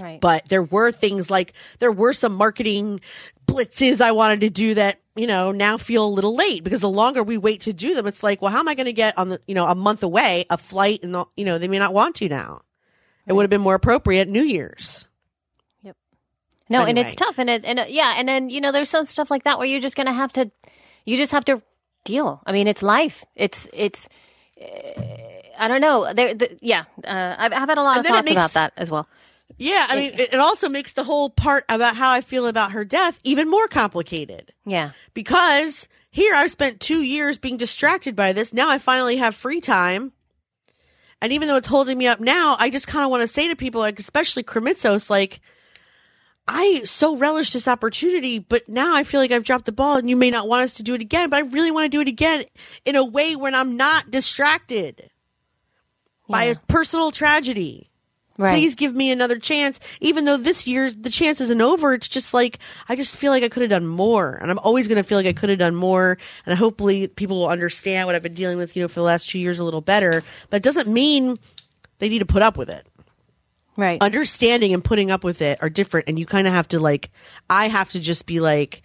Right. but there were things like there were some marketing blitzes I wanted to do that, you know, now feel a little late because the longer we wait to do them, it's like, well, how am I going to get on the, you know, a month away, a flight and, the, you know, they may not want to now. It would have been more appropriate New Year's. Yep. No, and it's tough, and it, and it, yeah, and then you know, there's some stuff like that where you're just gonna have to, you just have to deal. I mean, it's life. It's it's. Uh, I don't know. There, the, yeah, uh, I've, I've had a lot And of thoughts makes- about that as well. Yeah. I mean, it, it also makes the whole part about how I feel about her death even more complicated. Yeah, because here I've spent two years being distracted by this. Now I finally have free time. And even though it's holding me up now, I just kind of want to say to people, like, especially Krimitsos, like, I so relish this opportunity, but now I feel like I've dropped the ball and you may not want us to do it again, but I really want to do it again in a way when I'm not distracted by a personal tragedy right. please give me another chance. Even though this year's the chance isn't over it's just like i just feel like i could have done more. And i'm always going to feel like i could have done more. And hopefully people will understand what i've been dealing with you know for the last two years a little better. But it doesn't mean they need to put up with it. Right. understanding and putting up with it are different and you kind of have to like i have to just be like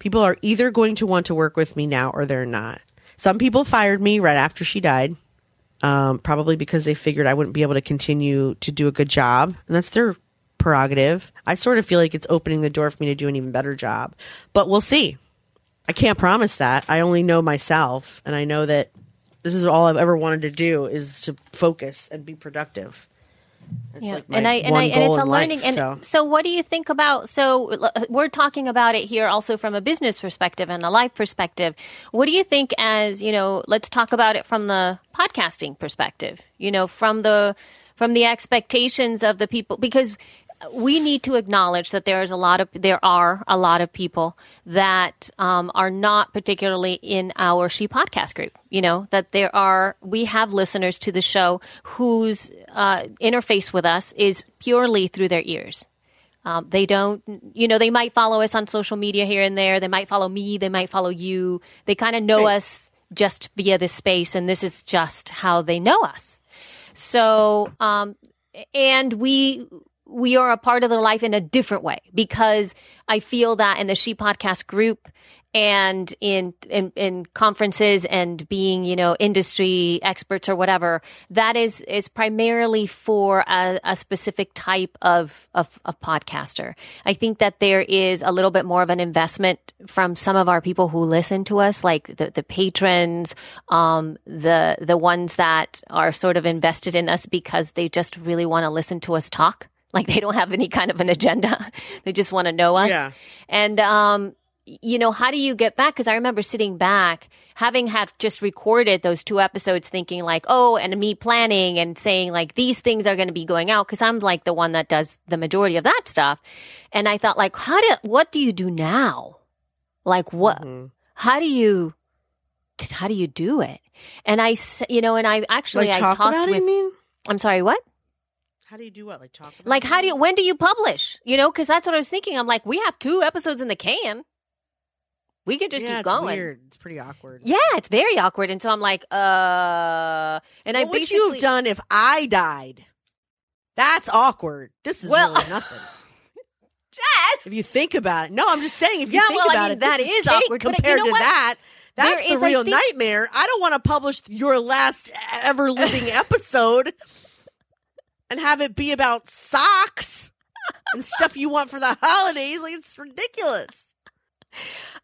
people are either going to want to work with me now or they're not. Some people fired me right after she died um, probably because they figured i wouldn't be able to continue to do a good job. And that's their prerogative. I sort of feel like it's opening the door for me to do an even better job. But we'll see. I can't promise that. I only know myself and i know that this is all i've ever wanted to do is to focus and be productive it's yeah, like and I and I and it's a in life, learning. and so. so, what do you think about? So, uh, we're talking about it here also from a business perspective and a life perspective. What do you think? As you know, let's talk about it from the podcasting perspective. You know, from the from the expectations of the people because we need to acknowledge that there is a lot of there are a lot of people that um, are not particularly in our she podcast group you know that there are we have listeners to the show whose uh, interface with us is purely through their ears. Um, they don't you know they might follow us on social media here and there. They might follow me. They might follow you. They kind of know us just via this space and this is just how they know us. So, um, and we we are a part of their life in a different way because I feel that in the She Podcast group and in, in in conferences and being you know industry experts or whatever that is is primarily for a, a specific type of, of of podcaster. I think that there is a little bit more of an investment from some of our people who listen to us like the the patrons um the the ones that are sort of invested in us because they just really want to listen to us talk like they don't have any kind of an agenda they just want to know us Yeah. and um you know, how do you get back? Because I remember sitting back, having had just recorded those two episodes, thinking like, oh, and me planning and saying like these things are going to be going out because I'm like the one that does the majority of that stuff. And I thought like, how do what do you do now? Like what? Mhm. How do you? How do you do it? And I, you know, and I actually like I talk talked about it. You mean? I'm sorry, what? How do you do what? Like talk about? Like, how do you? When do you publish? You know, because that's what I was thinking. I'm like, we have two episodes in the can. We could just yeah, keep it's going. weird. It's pretty awkward. Yeah, it's very awkward. And so I'm like, uh, and I what would you have done if I died? That's awkward. This is Well- really nothing. Jess! If you think about it, no, I'm just saying. If you Yeah, think well, I about mean, it, that is cake awkward, but you compared know to what? that. That's There the is, I real think- nightmare. I don't want to publish your last ever living episode and have it be about socks and stuff you want for the holidays. Like it's ridiculous.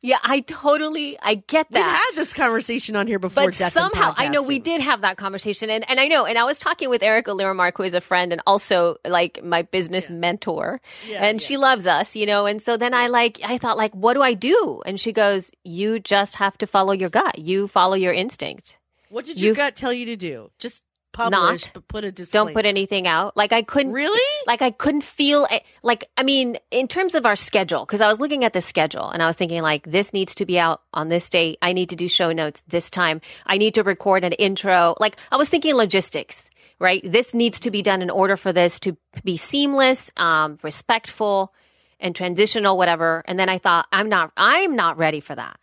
Yeah, I totally, I get that. We've had this conversation on here before. but somehow I know we did have that conversation, and and I know, and I was talking with Erica Lyremark, who is a friend and also like my business mentor, Yeah, and yeah. she loves us, you know. And so then I like, I thought like, what do I do? And she goes, you just have to follow your gut. You follow your instinct. What did your you've- gut tell you to do? Just publish, Not. but put a disclaimer. Don't put anything out. Like I couldn't Really? like I couldn't feel it. Like I mean, in terms of our schedule, because I was looking at the schedule and I was thinking like this needs to be out on this date. I need to do show notes this time. I need to record an intro. Like I was thinking logistics. Right, this needs to be done in order for this to be seamless, um, respectful, and transitional, whatever. And then I thought, I'm not, I'm not ready for that.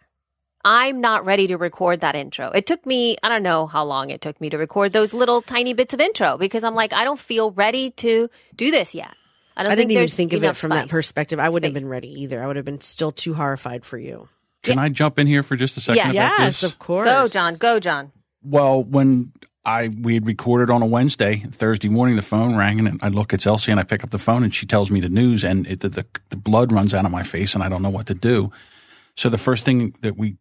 I'm not ready to record that intro. It took me, I don't know how long it took me to record those little tiny bits of intro because I'm like, I don't feel ready to do this yet. I, don't I didn't even think of it enough from that perspective. I wouldn't Space. have been ready either. I would have been still too horrified for you. Can I jump in here for just a second? Yes. about Yes, this? of course. Go, John. Go, John. Well, when I we had recorded on a Wednesday, Thursday morning, the phone rang, and I look, it's Elsie, and I pick up the phone, and she tells me the news, and it, the, the the blood runs out of my face, and I don't know what to do. So the first thing that we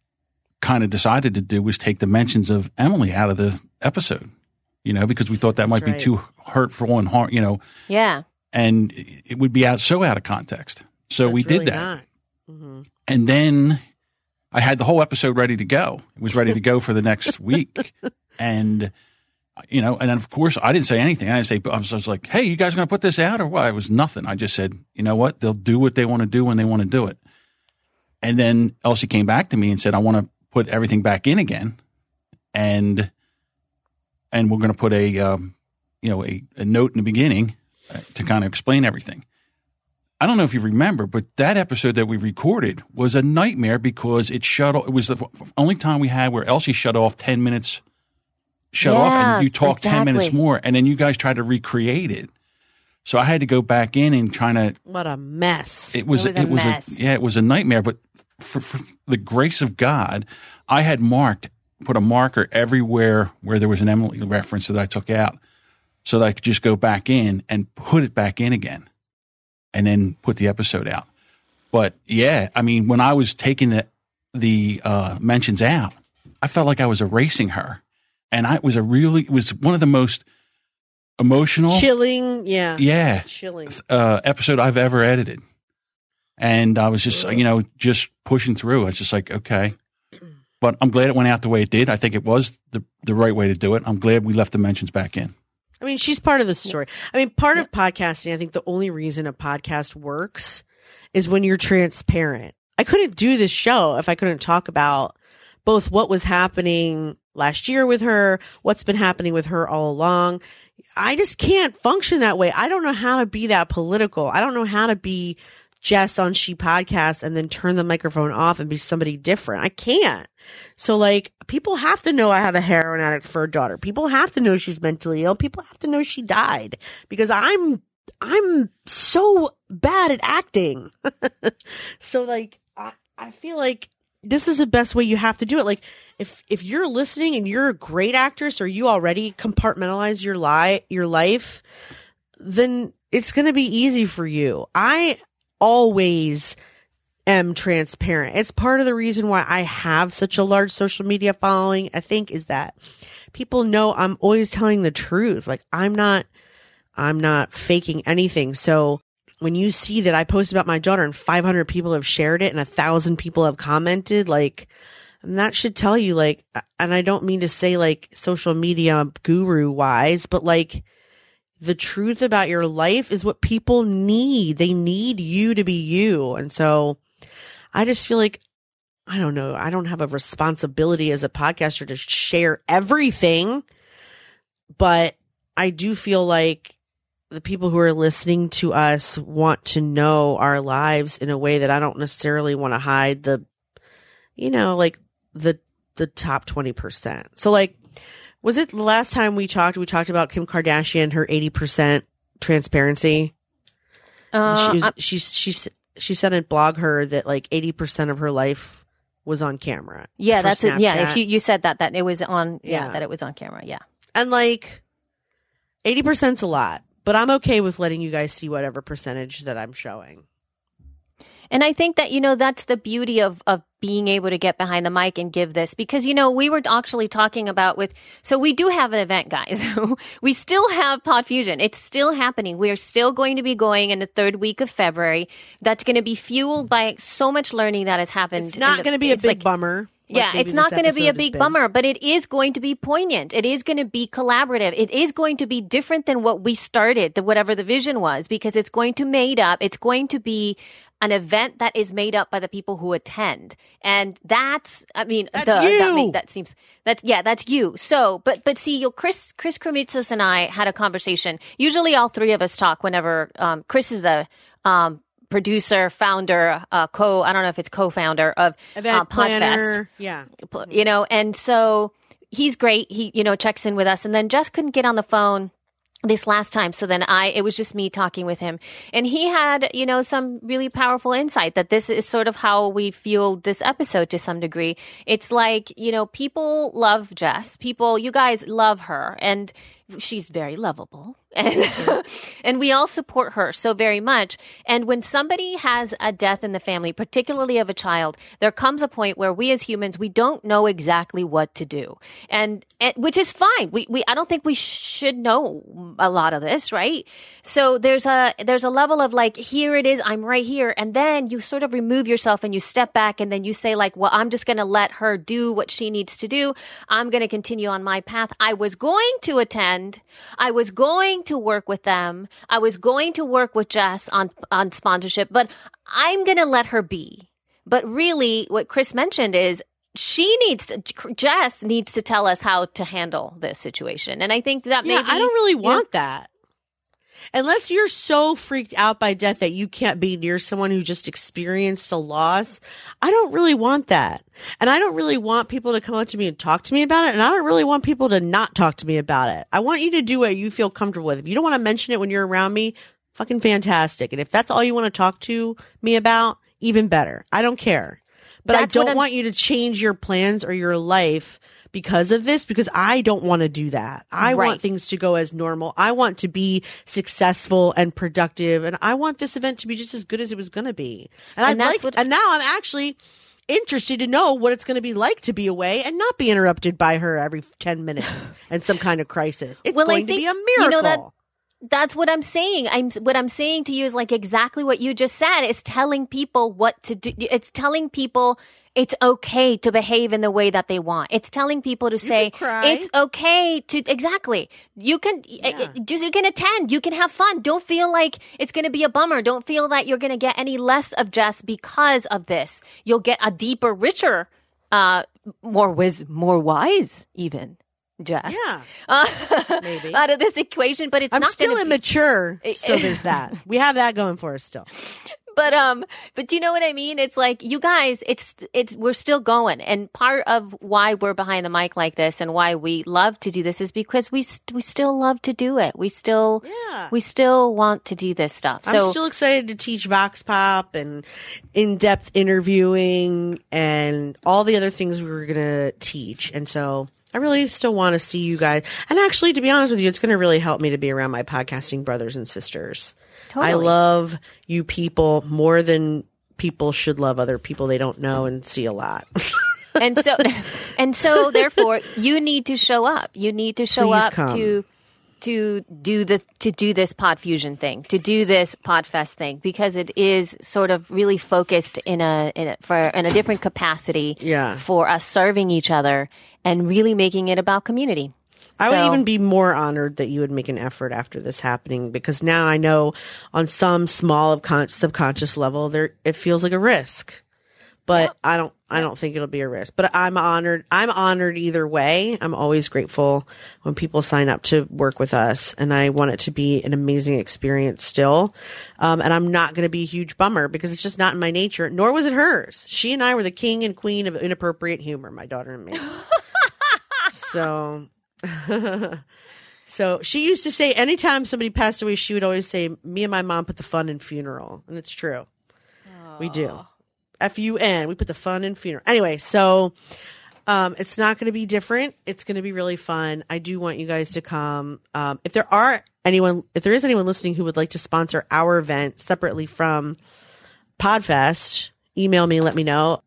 kind of decided to do was take the mentions of Emily out of the episode, you know, because we thought that might right. be too hurtful and hard, you know, Yeah. and it would be out so out of context. So we did really that. Mhm. And then I had the whole episode ready to go. It was ready to go for the next week. And, you know, and then of course I didn't say anything. I didn't say, I was, I was like, hey, you guys going to put this out or what? It was nothing. I just said, you know what? They'll do what they want to do when they want to do it. And then Elsie came back to me and said, I want to put everything back in again. And, and we're going to put a, um, you know, a, a note in the beginning uh, to kind of explain everything. I don't know if you remember, but that episode that we recorded was a nightmare because it shut off. It was the only time we had where Elsie shut off 10 minutes, shut off, and you talked 10 minutes more, and then you guys tried to recreate it. So I had to go back in and trying to. What a mess. It was It was a mess. yeah, it was a nightmare. But for, for the grace of God, I had marked, put a marker everywhere where there was an Emily reference that I took out, so that I could just go back in and put it back in again, and then put the episode out. But yeah, I mean, when I was taking the the uh, mentions out, I felt like I was erasing her, and I it was a really it was one of the most emotional, Chilling. Yeah. yeah, Chilling. uh, episode I've ever edited. And I was just, uh, you know, just pushing through. I was just like, okay. But I'm glad it went out the way it did. I think it was the, the right way to do it. I'm glad we left the mentions back in. I mean, she's part of the story. I mean, part of podcasting, I think the only reason a podcast works is when you're transparent. I couldn't do this show if I couldn't talk about both what was happening last year with her, what's been happening with her all along. I just can't function that way. I don't know how to be that political. I don't know how to be Jess on She Podcast and then turn the microphone off and be somebody different. I can't. So like people have to know I have a heroin addict for a daughter. People have to know she's mentally ill. People have to know she died because I'm I'm so bad at acting. so like I I feel like this is the best way you have to do it. Like if if you're listening and you're a great actress or you already compartmentalize your lie your life, then it's going to be easy for you. I always am transparent. It's part of the reason why I have such a large social media following, I think, is that people know I'm always telling the truth. Like I'm not, I'm not faking anything. So when you see that I post about my daughter and 500 people have shared it and a thousand people have commented, like, and that should tell you, like, and I don't mean to say like social media guru wise, but like, the truth about your life is what people need. They need you to be you. And so I just feel like, I don't know, I don't have a responsibility as a podcaster to share everything, but I do feel like the people who are listening to us want to know our lives in a way that I don't necessarily want to hide the you know, like the the top twenty percent. So like, was it the last time we talked? We talked about Kim Kardashian, her eighty percent transparency. Uh, she was, I- she she she said in blog her that like eighty percent of her life was on camera. yeah, that's it. Yeah, if you, you said that that it was on. Yeah, Yeah. that it was on camera. Yeah. and like eighty percent's a lot, but I'm okay with letting you guys see whatever percentage that I'm showing. And I think that, you know, that's the beauty of, of being able to get behind the mic and give this because, you know, we were actually talking about with, so we do have an event, guys. we still have Pod Fusion. It's still happening. We are still going to be going in the third week of February. That's going to be fueled by so much learning that has happened. It's not going to be a big like- bummer. like yeah, it's not going to be a big bummer, but it is going to be poignant. It is going to be collaborative. It is going to be different than what we started, the, whatever the vision was, because it's going to made up. It's going to be an event that is made up by the people who attend, and that's, I mean, That's That, you! that seems that's yeah, that's you. So, but but see, you Chris Chris Krimitsos and I had a conversation. Usually, all three of us talk whenever um, Chris is the um, producer, founder, uh, co. I don't know if it's co-founder of Event uh, Podfest planner. Yeah. you know, and so he's great. He, you know, checks in with us. And then Jess couldn't get on the phone this last time. So then I, it was just me talking with him. And he had, you know, some really powerful insight that this is sort of how we feel this episode to some degree. It's like, you know, people love Jess. People, you guys love her. And she's very lovable. And, and we all support her so very much. And when somebody has a death in the family, particularly of a child, there comes a point where we as humans, we don't know exactly what to do. And, and which is fine. We, we, I don't think we should know a lot of this, right? So there's a, there's a level of like, here it is. I'm right here. And then you sort of remove yourself and you step back and then you say like, well, I'm just going to let her do what she needs to do. I'm going to continue on my path. I was going to attend. I was going to work with them. I was going to work with Jess on, on sponsorship, but I'm going to let her be. But really, what Chris mentioned is she needs to, Jess needs to tell us how to handle this situation. And I think that Yeah, maybe. I don't really you know, want that. Unless you're so freaked out by death that you can't be near someone who just experienced a loss, I don't really want that. And I don't really want people to come up to me and talk to me about it. And I don't really want people to not talk to me about it. I want you to do what you feel comfortable with. If you don't want to mention it when you're around me, fucking fantastic. And if that's all you want to talk to me about, even better. I don't care. But I That's what don't want you to change your plans or your life because of this because I don't want to do that. I Right. want things to go as normal. I want to be successful and productive and I want this event to be just as good as it was going to be. And, And I like what- and now I'm actually interested to know what it's going to be like to be away and not be interrupted by her every 10 minutes and some kind of crisis. It's Well, going to be think- a you know miracle. that- That's what I'm saying. I'm what I'm saying to you is like exactly what you just said. It's telling people what to do. It's telling people it's okay to behave in the way that they want. It's telling people to say it's okay to exactly. You can Yeah. just you can attend. You can have fun. Don't feel like it's going to be a bummer. Don't feel that you're going to get any less of Jess because of this. You'll get a deeper, richer, uh, more wis, more wise, even. Jess. yeah. Uh, Maybe. out of this equation, but it's I'm not still gonna be- immature, so there's that. We have that going for us still. but um, but do you know what I mean? It's like you guys, it's it's we're still going, and part of why we're behind the mic like this, and why we love to do this, is because we st- we still love to do it. We still Yeah. we still want to do this stuff. So I'm still excited to teach Vox Pop and in depth interviewing and all the other things we were going to teach. And so I really still want to see you guys. And actually, to be honest with you, it's going to really help me to be around my podcasting brothers and sisters. I love you people more than people should love other people they don't know and see a lot. and so and so therefore you need to show up you need to show Please up come. to to do the to do this pod fusion thing to do this podfest thing because it is sort of really focused in a in a for in a different capacity Yeah. for us serving each other and really making it about community I would even be more honored that you would make an effort after this happening because now I know on some small of con- subconscious level there it feels like a risk. but I don't I don't think it'll be a risk. But I'm honored. I'm honored either way. I'm always grateful when people sign up to work with us, and I want it to be an amazing experience still. Um, and I'm not going to be a huge bummer because it's just not in my nature. Nor was it hers. She and I were the king and queen of inappropriate humor. My daughter and me. so. So she used to say anytime somebody passed away, she would always say, Me and my mom put the fun in funeral. And it's true. We do. F U N. We put the fun in funeral. Anyway, so um, it's not going to be different. It's going to be really fun. I do want you guys to come. Um, if there are anyone, if there is anyone listening who would like to sponsor our event separately from Podfest, email me, let me know.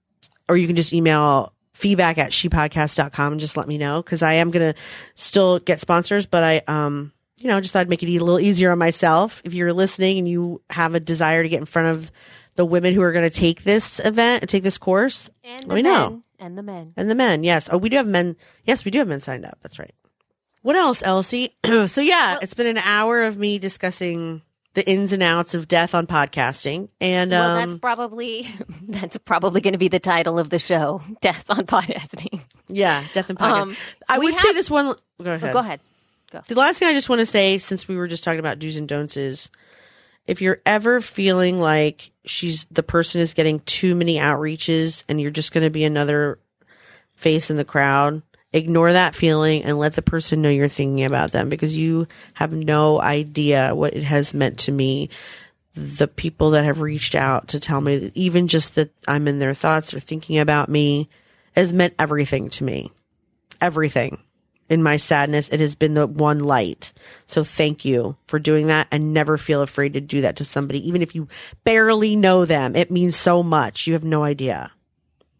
Or you can just email feedback at shepodcast.com and just let me know because I am going to still get sponsors, but I, um, you know, just thought I'd make it a little easier on myself. If you're listening and you have a desire to get in front of the women who are going to take this event, take this course, And let me the know. And the men. And the men, yes. Oh, we do have men. Yes, we do have men signed up. That's right. What else, Elsie? so yeah, it's been an hour of me discussing the ins and outs of death on podcasting, and Well, um, that's probably that's probably going to be the title of the show: "Death on Podcasting." yeah, death and podcast. Um, I would say this one. Go ahead. Go ahead. Go. The last thing I just want to say, since we were just talking about do's and don'ts, is if you're ever feeling like she's the person is getting too many outreaches and you're just going to be another face in the crowd, ignore that feeling and let the person know you're thinking about them because you have no idea what it has meant to me. The people that have reached out to tell me, even just that I'm in their thoughts or thinking about me, has meant everything to me. Everything in my sadness, it has been the one light. So thank you for doing that and never feel afraid to do that to somebody, even if you barely know them. It means so much. You have no idea.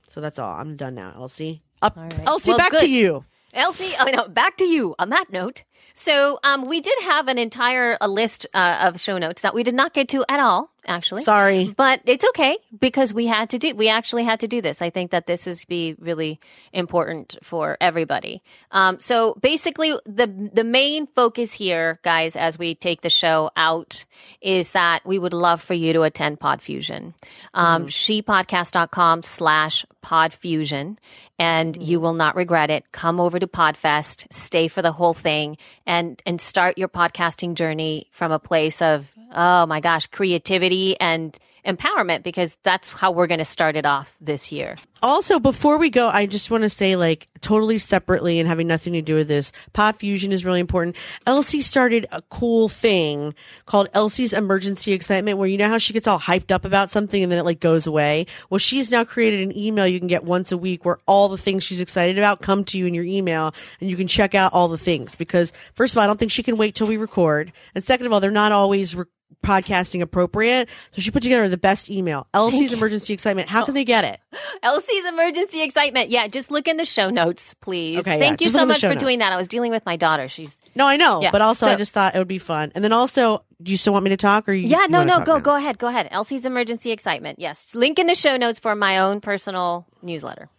So that's all. I'm done now, Elsie. Up, right. Elsie, Well, back to you. Elsie, oh no, back to you on that note. So, um, we did have an entire a list uh, of show notes that we did not get to at all, actually. Sorry. But it's okay because we had to do we actually had to do this. I think that this is be really important for everybody. Um, so basically the the main focus here, guys, as we take the show out is that we would love for you to attend Podfusion. Um shepodcast.com slash podfusion and mm-hmm. you will not regret it. Come over to Podfest, stay for the whole thing and and start your podcasting journey from a place of oh my gosh, creativity and empowerment because that's how we're going to start it off this year. Also, before we go, I just want to say, like, totally separately and having nothing to do with this, Pod Fusion is really important. Elsie started a cool thing called Elsie's Emergency Excitement, where you know how she gets all hyped up about something and then it like goes away. Well, she's now created an email you can get once a week where all the things she's excited about come to you in your email and you can check out all the things. Because first of all, I don't think she can wait till we record, and second of all, they're not always. Podcasting appropriate so she put together the best email elsie's emergency excitement how can they get it Elsie's emergency excitement. Yeah, just look in the show notes, please. Okay, yeah, Thank you just so much for notes. doing that. I was dealing with my daughter. She's No, I know, Yeah, but also I so- just thought it would be fun. And then also, do you still want me to talk or you? Yeah, you no, wanna no, talk go now? go ahead. Go ahead. Elsie's emergency excitement. Yes. Link in the show notes for my own personal newsletter.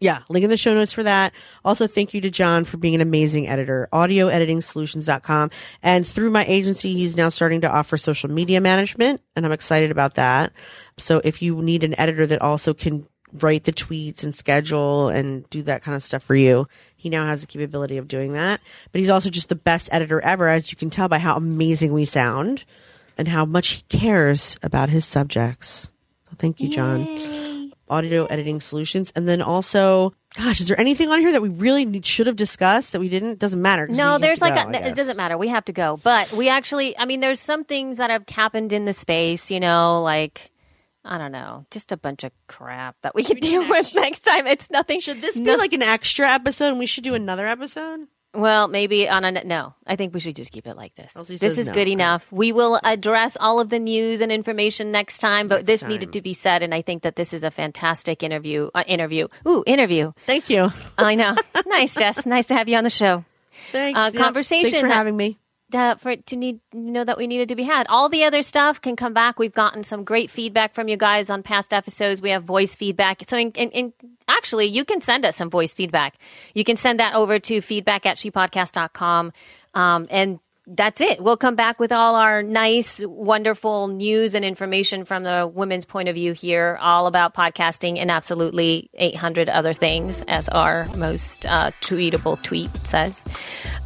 Yeah, link in the show notes for that. Also, thank you to John for being an amazing editor. Audioeditingsolutions.com. And through my agency, he's now starting to offer social media management, and I'm excited about that. So if you need an editor that also can write the tweets and schedule and do that kind of stuff for you, he now has the capability of doing that. But he's also just the best editor ever, as you can tell by how amazing we sound and how much he cares about his subjects. So thank you, John audio editing solutions. And then also, gosh, is there anything on here that we really need, should have discussed that we didn't? Doesn't matter. No, there's like go, a, it doesn't matter. We have to go. But we actually I mean there's some things that have happened in the space, you know, like I don't know, just a bunch of crap that we can deal with next time. It's nothing. Should this be no- like an extra episode and we should do another episode? Well, maybe on a no. I think we should just keep it like this. Elsie this is no. good Okay. enough. We will address all of the news and information next time, but Next this time. needed to be said, and I think that this is a fantastic interview. Uh, interview. Ooh, interview. Thank you. I know. nice, Jess. Nice to have you on the show. Thanks. Uh, Yep. conversation Thanks for having me. Uh, for to need you know that we needed to be had. All the other stuff can come back. We've gotten some great feedback from you guys on past episodes. We have voice feedback. So, in, in, in, actually, you can send us some voice feedback. You can send that over to feedback at shepodcast.com. Um, and that's it. We'll come back with all our nice, wonderful news and information from the women's point of view here, all about podcasting and absolutely 800 other things, as our most uh, tweetable tweet says.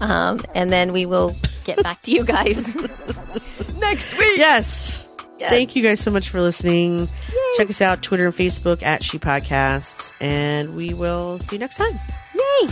Um, and then we will get back to you guys next week. Yes. Yes. Thank you guys so much for listening. Check us out Twitter and Facebook at She Podcasts, and we will see you next time. Yay!